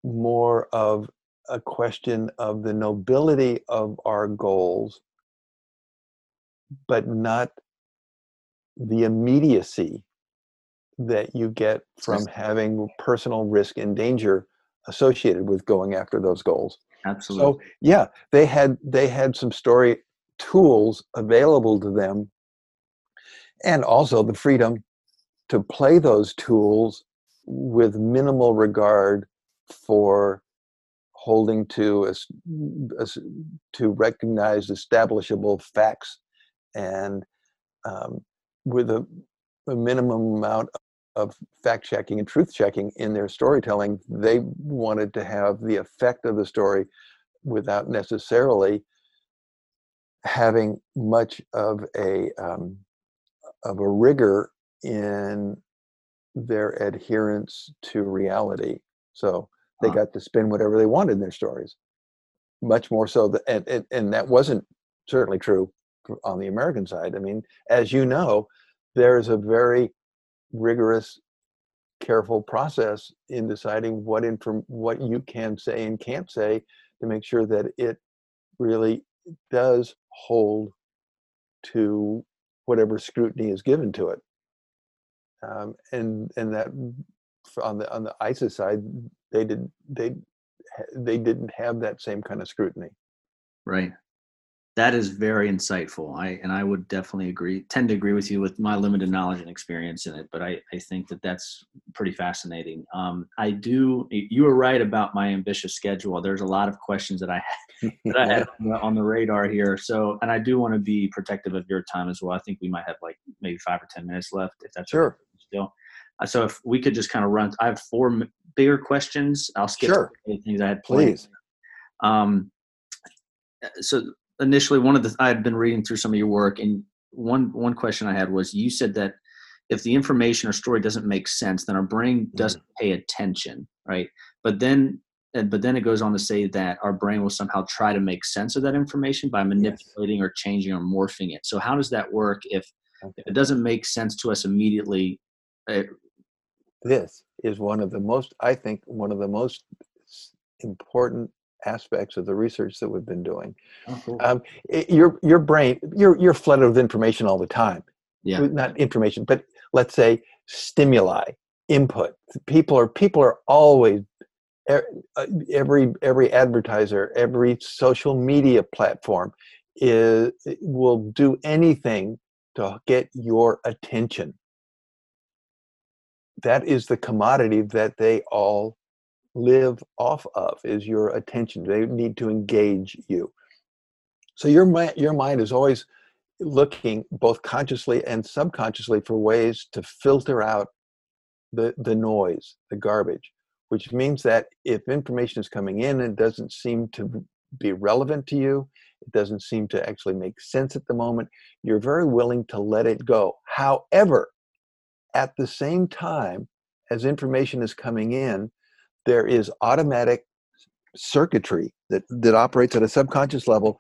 more of a question of the nobility of our goals, but not the immediacy that you get from having personal risk and danger associated with going after those goals. Absolutely. So yeah, they had they had some story tools available to them and also the freedom to play those tools with minimal regard for holding to a, a, to recognize establishable facts and um, with a, a minimum amount of fact checking and truth checking in their storytelling, they wanted to have the effect of the story without necessarily having much of a um, of a rigor in their adherence to reality. So they huh. got to spin whatever they wanted in their stories. Much more so that and, and, and that wasn't certainly true on the American side. I mean, as you know, there's a very rigorous careful process in deciding what inform what you can say and can't say to make sure that it really does hold to whatever scrutiny is given to it. Um, and and that on the on the ISIS side they did they they didn't have that same kind of scrutiny. Right that is very insightful. I and I would definitely agree, tend to agree with you with my limited knowledge and experience in it. But I, I think that that's pretty fascinating. Um, I do. You were right about my ambitious schedule. There's a lot of questions that I had, *laughs* that I had on, the, on the radar here. So, and I do want to be protective of your time as well. I think we might have like maybe five or ten minutes left, if that's sure. Still, uh, so if we could just kind of run, I have four bigger questions. I'll skip sure. the things I had planned. Please. Um, so initially one of the I had been reading through some of your work, and one one question I had was you said that if the information or story doesn't make sense, then our brain doesn't mm-hmm. pay attention, right? But then but then it goes on to say that our brain will somehow try to make sense of that information by manipulating yes. or changing or morphing it. So how does that work if, okay. if it doesn't make sense to us immediately? It, this is one of the most, I think, one of the most important aspects of the research that we've been doing. Oh, cool. um, it, your your brain you're you're flooded with information all the time. Yeah. Not information, but let's say stimuli, input. People are people are always uh, every every advertiser, every social media platform is will do anything to get your attention. That is the commodity that they all live off of is your attention. They need to engage you. So your your mind is always looking both consciously and subconsciously for ways to filter out the the noise, the garbage, which means that if information is coming in and doesn't seem to be relevant to you, it doesn't seem to actually make sense at the moment, you're very willing to let it go. However, at the same time as information is coming in, there is automatic circuitry that, that operates at a subconscious level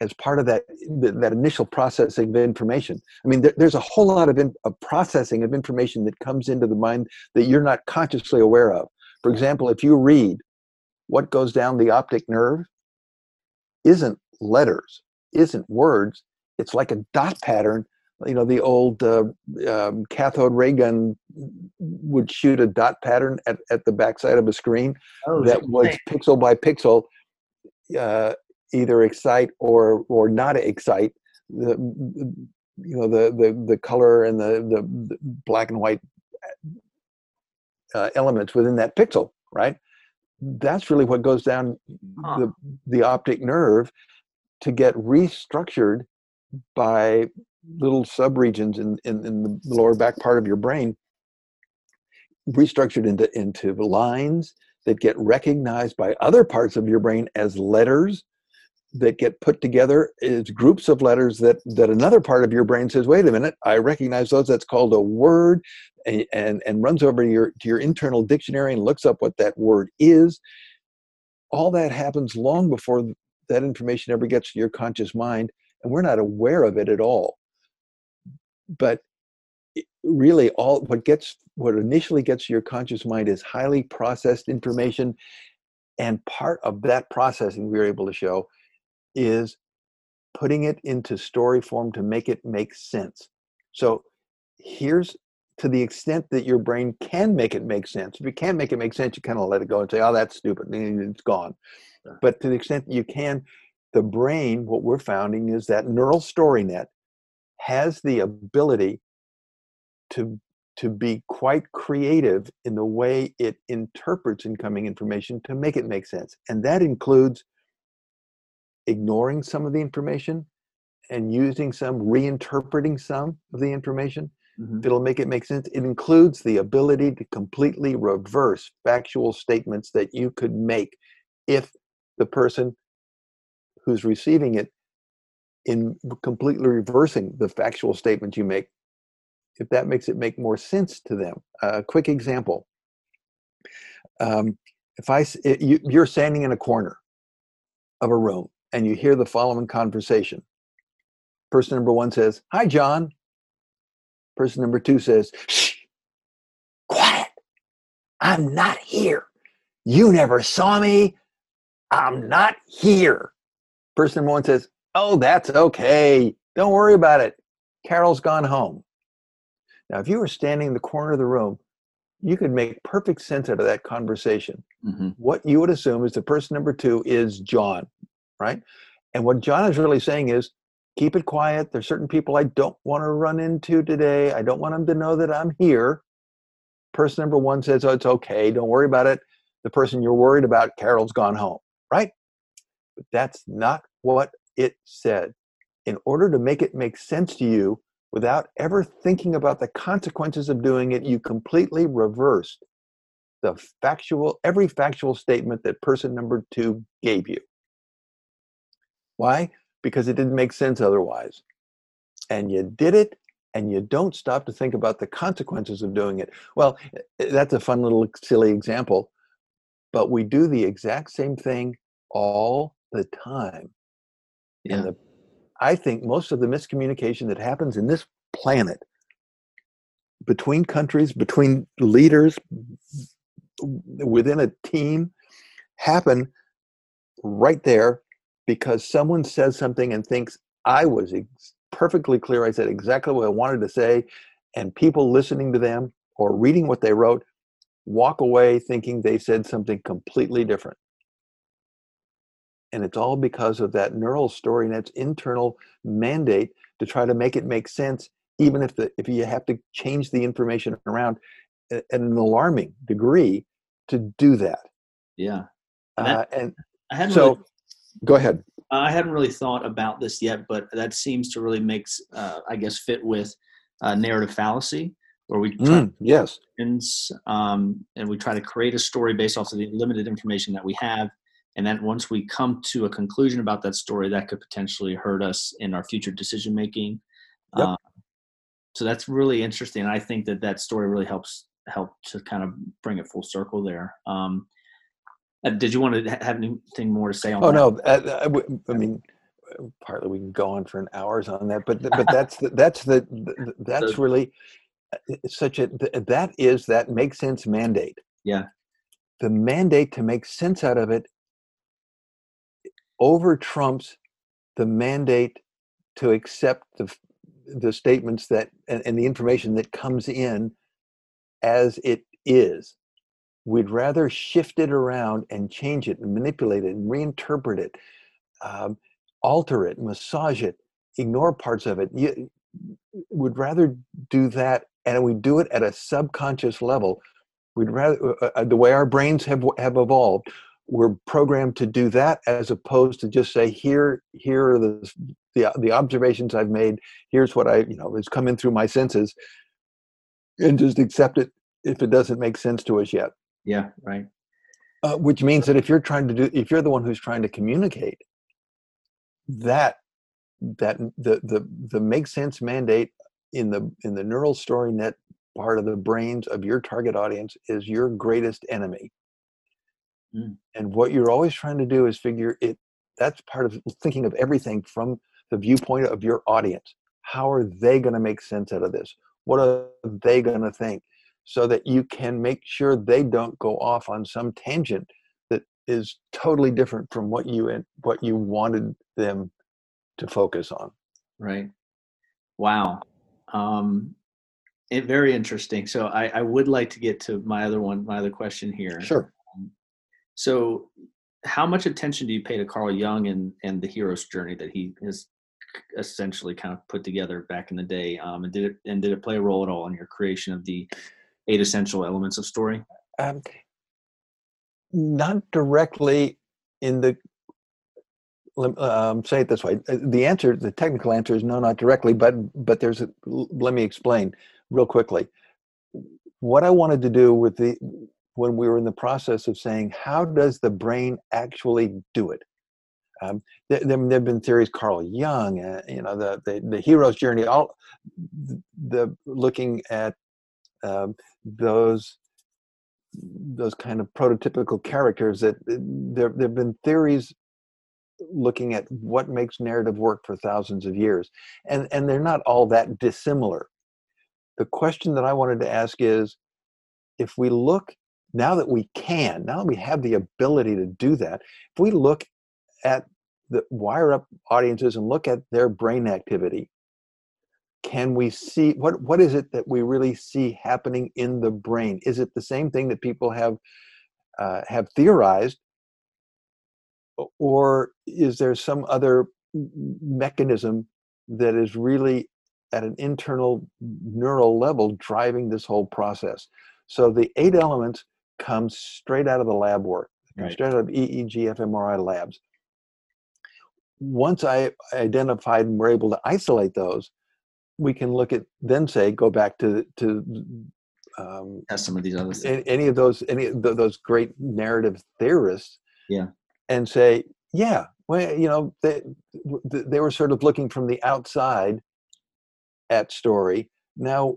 as part of that that initial processing of information. I mean, there, there's a whole lot of, in, of processing of information that comes into the mind that you're not consciously aware of. For example, if you read, what goes down the optic nerve isn't letters, isn't words. It's like a dot pattern you know the old uh, um, cathode ray gun would shoot a dot pattern at, at the backside of a screen oh, that was pixel by pixel uh, either excite or or not excite the you know the the the color and the the, the black and white uh, elements within that pixel right that's really what goes down huh. the the optic nerve to get restructured by little subregions in, in, in the lower back part of your brain restructured into into lines that get recognized by other parts of your brain as letters that get put together is groups of letters that that another part of your brain says wait a minute i recognize those. That's called a word and and, and runs over your to your internal dictionary and looks up what that word is. All that happens long before that information ever gets to your conscious mind and we're not aware of it at all but really all what gets what initially gets to your conscious mind is highly processed information and part of that processing we were able to show is putting it into story form to make it make sense. So here's to the extent that your brain can make it make sense if you can't make it make sense you kind of let it go and say oh that's stupid and it's gone. But to the extent that you can the brain what we're finding is that neural story net has the ability to to be quite creative in the way it interprets incoming information to make it make sense and that includes ignoring some of the information and using some reinterpreting some of the information mm-hmm. it'll make it make sense it includes the ability to completely reverse factual statements that you could make if the person who's receiving it in completely reversing the factual statement you make if that makes it make more sense to them. A quick example. Um, if I, you, you're standing in a corner of a room and you hear the following conversation. Person number one says, Hi, John. Person number two says, Shh, quiet. I'm not here. You never saw me. I'm not here. Person number one says, Oh, that's okay. Don't worry about it. Carol's gone home. Now, if you were standing in the corner of the room, you could make perfect sense out of that conversation. Mm-hmm. What you would assume is the person number two is John, right? And what John is really saying is, keep it quiet. There's certain people I don't want to run into today. I don't want them to know that I'm here. Person number one says, oh, it's okay. Don't worry about it. The person you're worried about, Carol's gone home, right? But that's not what it said. In order to make it make sense to you, without ever thinking about the consequences of doing it, you completely reversed the factual, every factual statement that person number two gave you. Why? Because it didn't make sense otherwise. And you did it, and you don't stop to think about the consequences of doing it. Well, that's a fun little silly example, but we do the exact same thing all the time. Yeah. And the I think most of the miscommunication that happens in this planet between countries, between leaders, within a team, happen right there because someone says something and thinks I was ex- perfectly clear. I said exactly what I wanted to say, and people listening to them or reading what they wrote walk away thinking they said something completely different and it's all because of that neural story net's internal mandate to try to make it make sense even if the if you have to change the information around at an alarming degree to do that. Yeah. And, that, uh, and I hadn't so really, go ahead. I hadn't really thought about this yet but that seems to really makes uh, i guess fit with uh, narrative fallacy where we try mm, yes. um, and we try to create a story based off of the limited information that we have and then once we come to a conclusion about that story that could potentially hurt us in our future decision making yep. Um, so that's really interesting. I think that that story really helps help to kind of bring it full circle there. Um, uh, did you want to have anything more to say on oh that? no. Uh, I, I mean partly we can go on for an hours on that but but that's the, that's the that's so, really uh, such a that is that make sense mandate. Yeah. The mandate to make sense out of it over trumps the mandate to accept the, the statements that and, and the information that comes in as it is. We'd rather shift it around and change it and manipulate it and reinterpret it um, alter it, massage it, ignore parts of it. You would rather do that, and we do it at a subconscious level. We'd rather uh, uh, the way our brains have have evolved. We're programmed to do that as opposed to just say, "Here, here are the the, the observations I've made. Here's what I you know is coming through my senses," and just accept it if it doesn't make sense to us yet. Yeah, right. Uh, which means that if you're trying to do, if you're the one who's trying to communicate, that that the the the make sense mandate in the in the neural story net part of the brains of your target audience is your greatest enemy. Mm. And what you're always trying to do is figure it. That's part of thinking of everything from the viewpoint of your audience. How are they going to make sense out of this? What are they going to think? so that you can make sure they don't go off on some tangent that is totally different from what you what you wanted them to focus on right wow um it very interesting so i i would like to get to my other one my other question here sure so how much attention do you pay to carl jung and and the hero's journey that he has essentially kind of put together back in the day um and did it and did it play a role at all in your creation of the eight essential elements of story? Um, not directly in the um, say it this way uh, the answer the technical answer is no not directly but but there's a, let me explain real quickly what i wanted to do with the when we were in the process of saying how does the brain actually do it? Um, there, there, have been theories carl jung uh, you know the, the the hero's journey all the looking at um, those those kind of prototypical characters that uh, there there have been theories looking at what makes narrative work for thousands of years and and they're not all that dissimilar. The question that i wanted to ask is if we look now that we can now that we have the ability to do that if we look at the wire up audiences and look at their brain activity can we see what what is it that we really see happening in the brain? Is it the same thing that people have uh, have theorized? Or is there some other mechanism that is really at an internal neural level driving this whole process? So the eight elements come straight out of the lab work right. straight out of eeg fmri labs once i identified and were able to isolate those we can look at then say go back to to um, some of these other things. any of those any of those great narrative theorists yeah and say yeah well you know they they were sort of looking from the outside at story now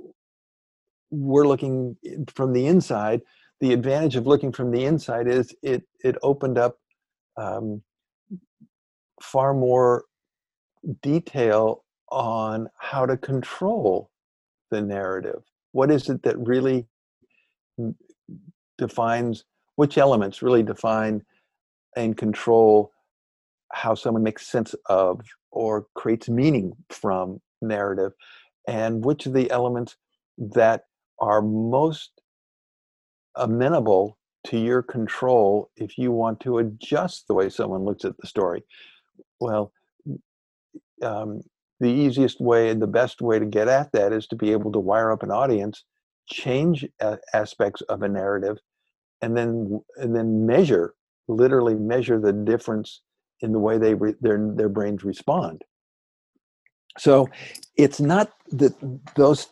we're looking from the inside the advantage of looking from the inside is it it opened up um, far more detail on how to control the narrative. What is it that really defines which elements really define and control how someone makes sense of or creates meaning from narrative and which of the elements that are most amenable to your control if you want to adjust the way someone looks at the story. Well um, the easiest way and the best way to get at that is to be able to wire up an audience change aspects of a narrative and then and then measure literally measure the difference in the way they re, their their brains respond. So it's not that those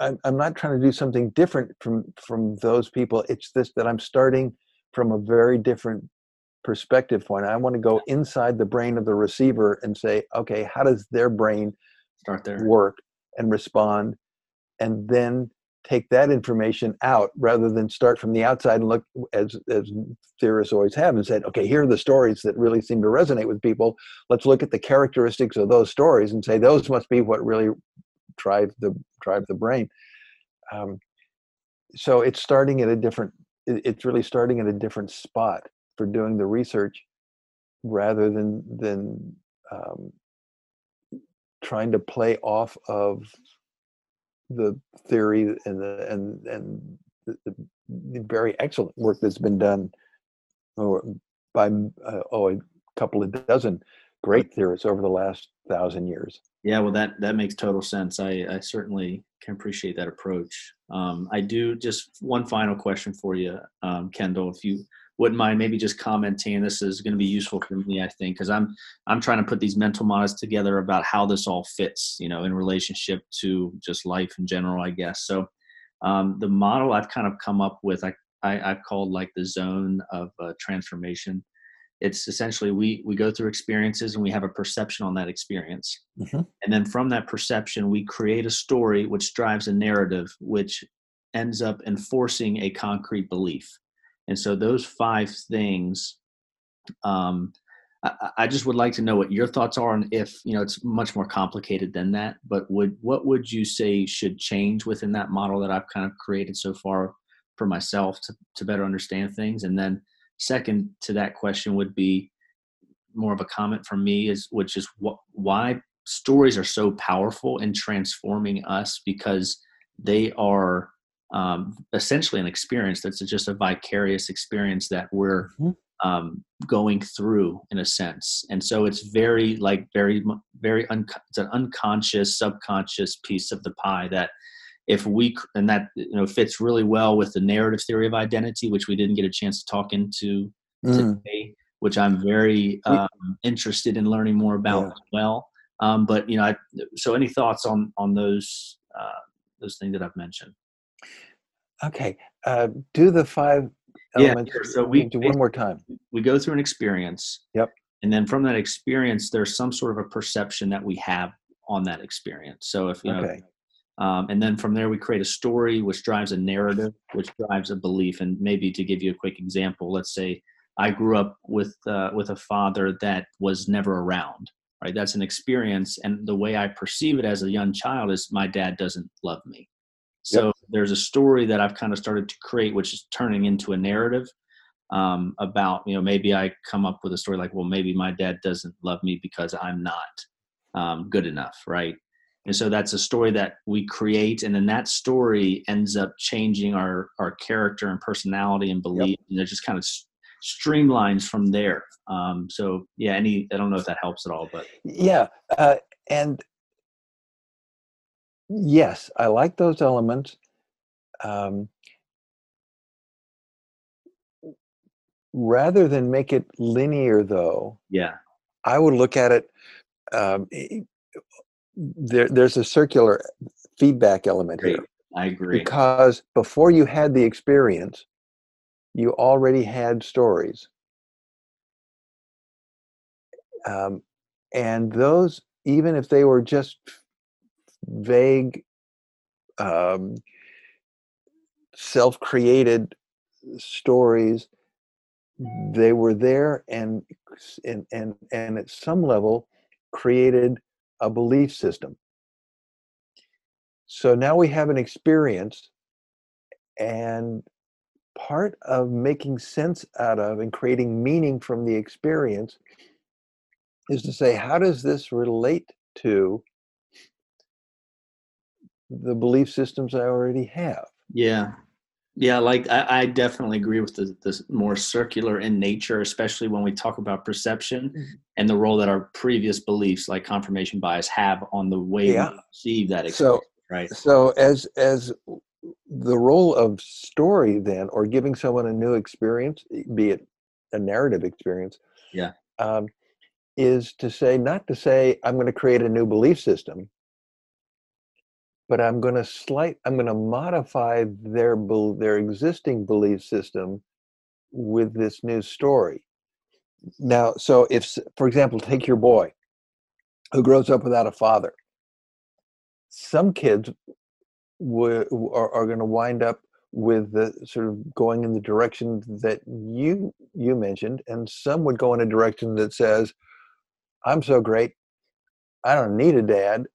I'm, I'm not trying to do something different from from those people it's this that i'm starting from a very different perspective point. I want to go inside the brain of the receiver and say, okay, how does their brain start there work and respond, and then take that information out rather than start from the outside and look as as theorists always have and said, okay, here are the stories that really seem to resonate with people. Let's look at the characteristics of those stories and say those must be what really drive the drive the brain. Um, so it's starting at a different. It's really starting at a different spot for doing the research rather than than um, trying to play off of the theory and the and and the, the very excellent work that's been done or by uh, oh a couple of dozen great theorists over the last thousand years. Yeah, well, that that makes total sense. I, I certainly can appreciate that approach. Um, I do just one final question for you, um, Kendall, if you wouldn't mind maybe just commenting. This is going to be useful for me, I think, because I'm I'm trying to put these mental models together about how this all fits, you know, in relationship to just life in general, I guess. So um, the model I've kind of come up with, I, I have called like the zone of uh, transformation. It's essentially we we go through experiences and we have a perception on that experience, mm-hmm. and then from that perception we create a story which drives a narrative which ends up enforcing a concrete belief and so those five things, um, I, I, just would like to know what your thoughts are, and if you know it's much more complicated than that. But would what would you say should change within that model that I've kind of created so far for myself to to better understand things? And then second to that question would be more of a comment from me is which is why stories are so powerful in transforming us because they are um, essentially an experience that's just a vicarious experience that we're mm-hmm. um, going through in a sense and so it's very like very very un- it's an unconscious subconscious piece of the pie that if we and that you know fits really well with the narrative theory of identity which we didn't get a chance to talk into mm. today which i'm very um, interested in learning more about yeah. as well um, but you know I, so any thoughts on on those uh, those things that i've mentioned Okay. Uh, do the five elements. Yeah, so we do one more time. We go through an experience. Yep. And then from that experience, there's some sort of a perception that we have on that experience. So if you know, okay. Um, and then from there we create a story which drives a narrative, which drives a belief. And maybe to give you a quick example, let's say I grew up with uh, with a father that was never around. Right, that's an experience, and the way I perceive it as a young child is my dad doesn't love me. So yep. there's a story that I've kind of started to create, which is turning into a narrative um, about, you know, maybe I come up with a story like, well, maybe my dad doesn't love me because I'm not um, good enough, right? And so that's a story that we create, and then that story ends up changing our our character and personality and belief, yep. and it just kind of streamlines from there. Um, so yeah, any I don't know if that helps at all, but yeah, uh, and yes, I like those elements. Um, rather than make it linear, though, yeah, I would look at it. Um, there, there's a circular feedback element Great. here. I agree. Because before you had the experience, you already had stories. Um, and those, even if they were just vague, um, self created stories. They were there and, and, and, and at some level created a belief system. So now we have an experience, and part of making sense out of and creating meaning from the experience is to say, how does this relate to the belief systems I already have. Yeah. Yeah, like I, I definitely agree with the, the more circular in nature, especially when we talk about perception mm-hmm. and the role that our previous beliefs, like confirmation bias, have on the way yeah. we perceive that experience. So, right. So, as as the role of story, then, or giving someone a new experience, be it a narrative experience, yeah, um, is to say not to say I'm going to create a new belief system, but I'm going to slight I'm going to modify their their existing belief system with this new story. Now, so if for example, take your boy who grows up without a father. Some kids w- are, are going to wind up with the sort of going in the direction that you you mentioned, and some would go in a direction that says, "I'm so great, I don't need a dad.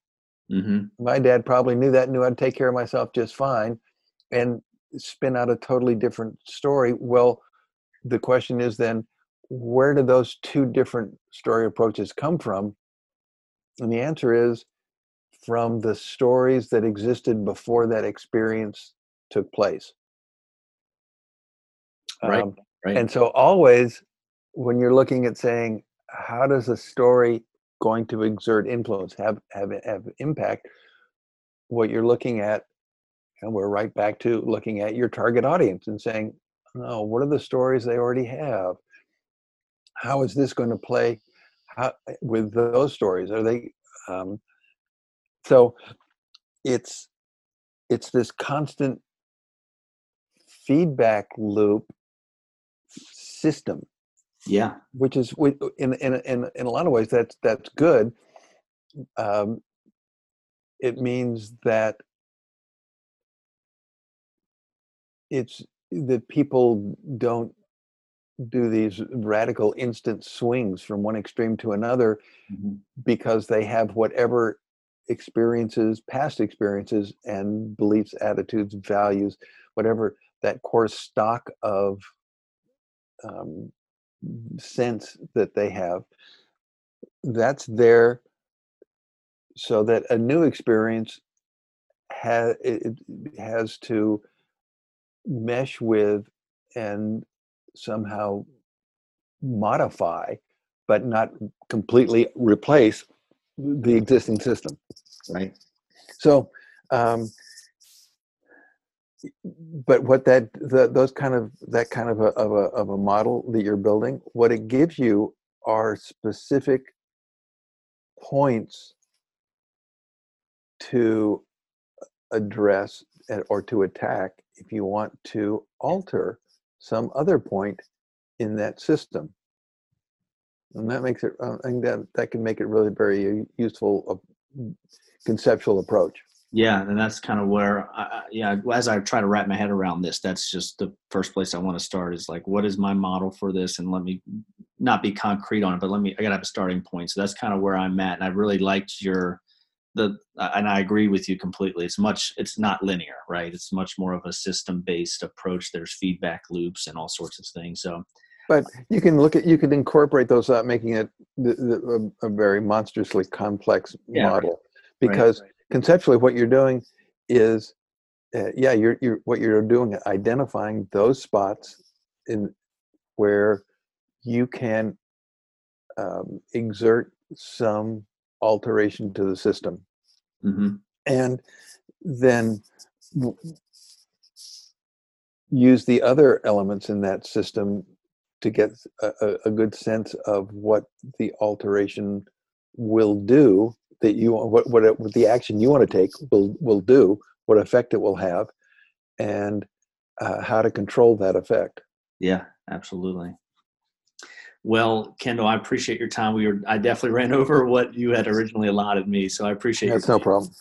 Mm-hmm. My dad probably knew that, knew I'd take care of myself just fine, and spin out a totally different story. Well, the question is then, where do those two different story approaches come from? And the answer is from the stories that existed before that experience took place. Right. Um, right. And so, always when you're looking at saying, how does a story going to exert influence, have have have impact? What you're looking at, and we're right back to looking at your target audience and saying, "Oh, what are the stories they already have? How is this going to play how, with those stories? Are they?" Um, so, it's it's this constant feedback loop system yeah which is in in in in a lot of ways that's that's good um, it means that it's that people don't do these radical instant swings from one extreme to another mm-hmm. because they have whatever experiences past experiences and beliefs attitudes values whatever that core stock of um, sense that they have that's there so that a new experience has it has to mesh with and somehow modify but not completely replace the existing system right? So um, but what that the, those kind of that kind of a, of a of a model that you're building what it gives you are specific points to address or to attack if you want to alter some other point in that system. And that makes it i think that that can make it really very useful uh, conceptual approach yeah and that's kind of where I, yeah as i try to wrap my head around this that's just the first place i want to start is like what is my model for this? And let me not be concrete on it but let me i gotta have a starting point. So that's kind of where i'm at and i really liked your the uh, and i agree with you completely. It's much it's not linear right? It's much more of a system based approach. There's feedback loops and all sorts of things so. But you can look at you can incorporate those up making it the, the, a, a, very monstrously complex yeah, model right. because right, right conceptually what you're doing is uh, yeah you're, you're what you're doing identifying those spots in where you can um, exert some alteration to the system mm-hmm. and then w- use the other elements in that system to get a, a, good sense of what the alteration will do that you what what, it, what the action you want to take will will do, what effect it will have, and uh, how to control that effect. Yeah, absolutely. Well, Kendall, I appreciate your time. We were I definitely ran *laughs* over what you had originally allotted me, so I appreciate. It. That's no problem.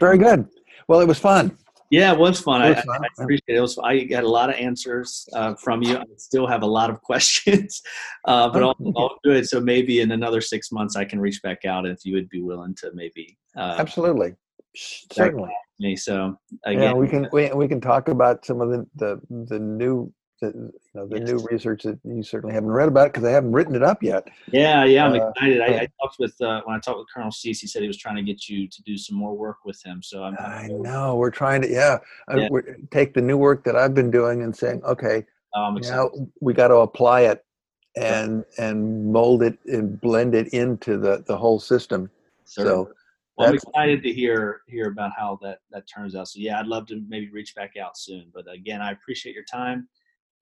Very good. Well, it was fun. Yeah, it was fun. It was I, fun. I, appreciate it. it was, I got a lot of answers uh, from you. I still have a lot of *laughs* questions, uh, but all, all, good. So maybe in another six months, I can reach back out if you would be willing to maybe. Uh, Absolutely, certainly. Me. So again, yeah, we can we, we can talk about some of the the, the new the, you know, the yes. new research that you certainly haven't read about because I haven't written it up yet. Yeah, yeah, I'm uh, excited. I, I, talked with uh, when I talked with Colonel Cease. He said he was trying to get you to do some more work with him. So I'm. I know we're trying to yeah, yeah. I, take the new work that I've been doing and saying okay, oh, now we got to apply it and and mold it and blend it into the the whole system. Certainly. So. Well, I'm excited to hear hear about how that that turns out. So yeah, I'd love to maybe reach back out soon. But again, I appreciate your time.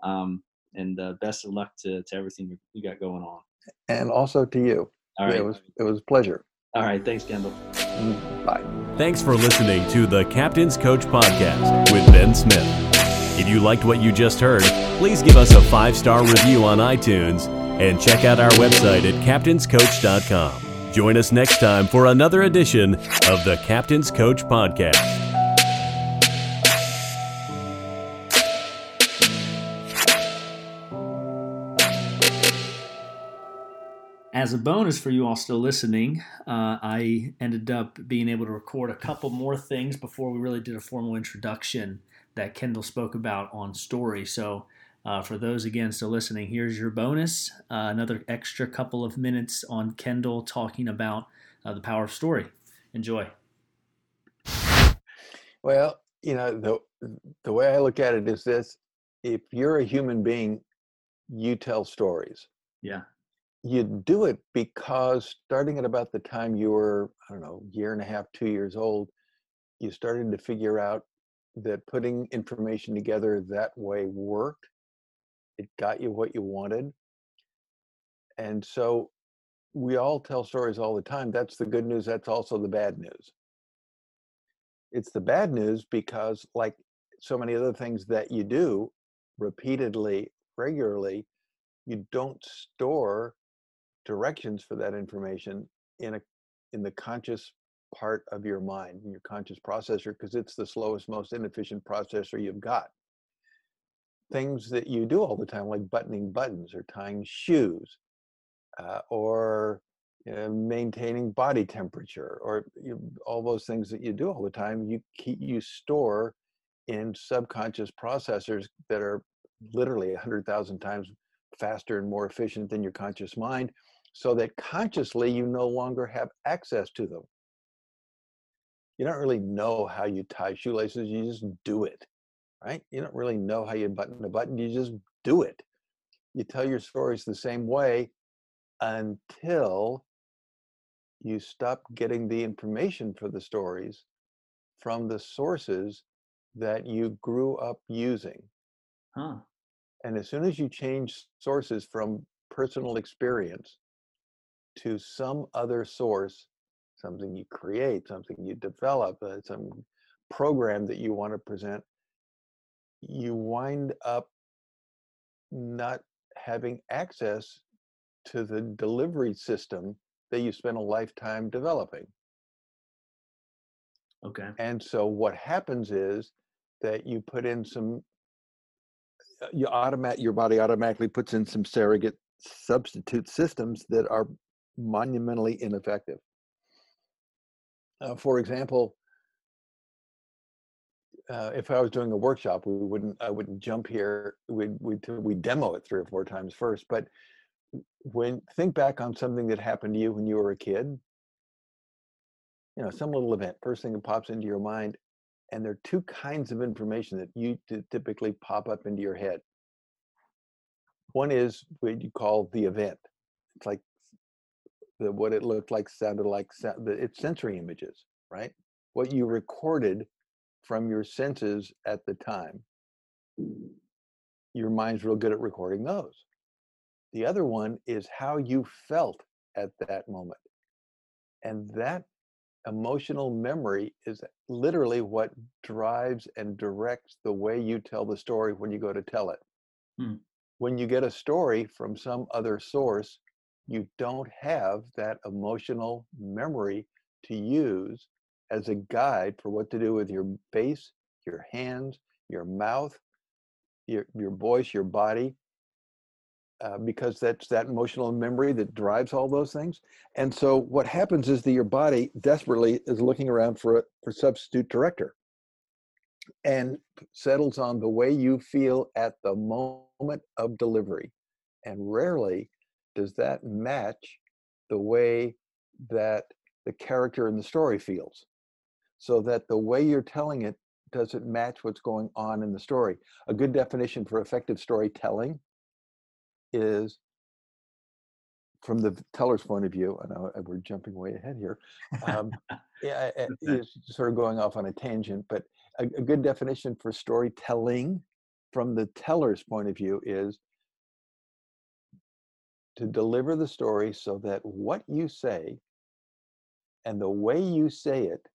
Um, and uh, best of luck to, to everything you got going on. And also to you. All right. Yeah, it was it was a pleasure. All right. Thanks, Kendall. Mm, bye. Thanks for listening to the Captain's Coach Podcast with Ben Smith. If you liked what you just heard, please give us a five star review on iTunes and check out our website at captainscoach.com. Join us next time for another edition of the Captain's Coach Podcast. As a bonus for you all still listening, uh, I ended up being able to record a couple more things before we really did a formal introduction that Kendall spoke about on story. So, uh, for those again still listening, here's your bonus uh, another extra couple of minutes on Kendall talking about uh, the power of story. Enjoy. Well, you know, the, the way I look at it is this if you're a human being, you tell stories. Yeah you do it because starting at about the time you were, I don't know, year and a half, two years old, you started to figure out that putting information together that way worked. It got you what you wanted. And so we all tell stories all the time. That's the good news. That's also the bad news. It's the bad news because, like so many other things that you do repeatedly, regularly, you don't store directions for that information in a in the conscious part of your mind, your conscious processor, because it's the slowest, most inefficient processor you've got. Things that you do all the time, like buttoning buttons or tying shoes, uh, or you know, maintaining body temperature, or you, all those things that you do all the time, you keep you store in subconscious processors that are literally 100,000 times faster and more efficient than your conscious mind so that consciously you no longer have access to them. You don't really know how you tie shoelaces, you just do it, right? You don't really know how you button a button, you just do it. You tell your stories the same way until you stop getting the information for the stories from the sources that you grew up using. Huh. And as soon as you change sources from personal experience to some other source, something you create, something you develop, uh, some program that you want to present, you wind up not having access to the delivery system that you spent a lifetime developing. Okay. And so what happens is that you put in some uh, you automat your body automatically puts in some surrogate substitute systems that are monumentally ineffective. Uh, for example, uh, if I was doing a workshop, we wouldn't. I wouldn't jump here. We'd we we demo it three or four times first. But when think back on something that happened to you when you were a kid, you know, some little event, first thing that pops into your mind, and there are two kinds of information that you typically pop up into your head. One is what you call the event. It's like the, what it looked like, sounded like. It's sensory images, right? What you recorded from your senses at the time. Your mind's real good at recording those. The other one is how you felt at that moment. And that emotional memory is literally what drives and directs the way you tell the story when you go to tell it. Hmm. When you get a story from some other source, you don't have that emotional memory to use as a guide for what to do with your face, your hands, your mouth, your, your voice, your body. Uh, because that's that emotional memory that drives all those things. And so what happens is that your body desperately is looking around for a for substitute director and settles on the way you feel at the moment of delivery. And rarely does that match the way that the character in the story feels. So that the way you're telling it doesn't match what's going on in the story. A good definition for effective storytelling is from the teller's point of view, and I, we're jumping way ahead here, um, *laughs* yeah, is sort of going off on a tangent, but a, a good definition for storytelling from the teller's point of view is to deliver the story so that what you say and the way you say it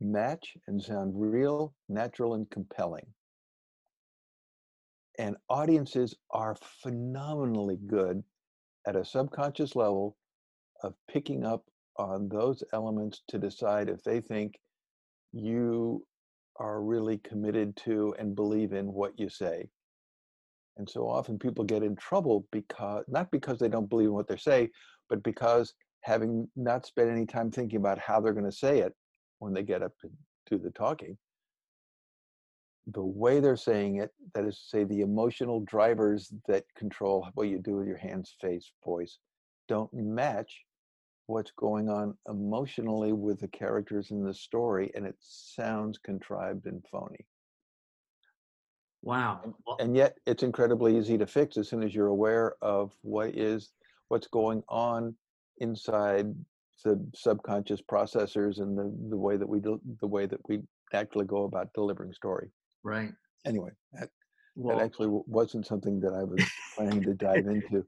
match and sound real, natural, and compelling and audiences are phenomenally good at a subconscious level of picking up on those elements to decide if they think you are really committed to and believe in what you say. And so often people get in trouble because not because they don't believe in what they say, but because having not spent any time thinking about how they're going to say it when they get up to do the talking, the way they're saying it, that is to say, the emotional drivers that control what you do with your hands, face, voice, don't match what's going on emotionally with the characters in the story, and it sounds contrived and phony. Wow. And yet it's incredibly easy to fix as soon as you're aware of what is what's going on inside the subconscious processors and the, the way that we do the way that we actually go about delivering story. Right. Anyway, that, well, that actually wasn't something that I was planning to dive *laughs* into.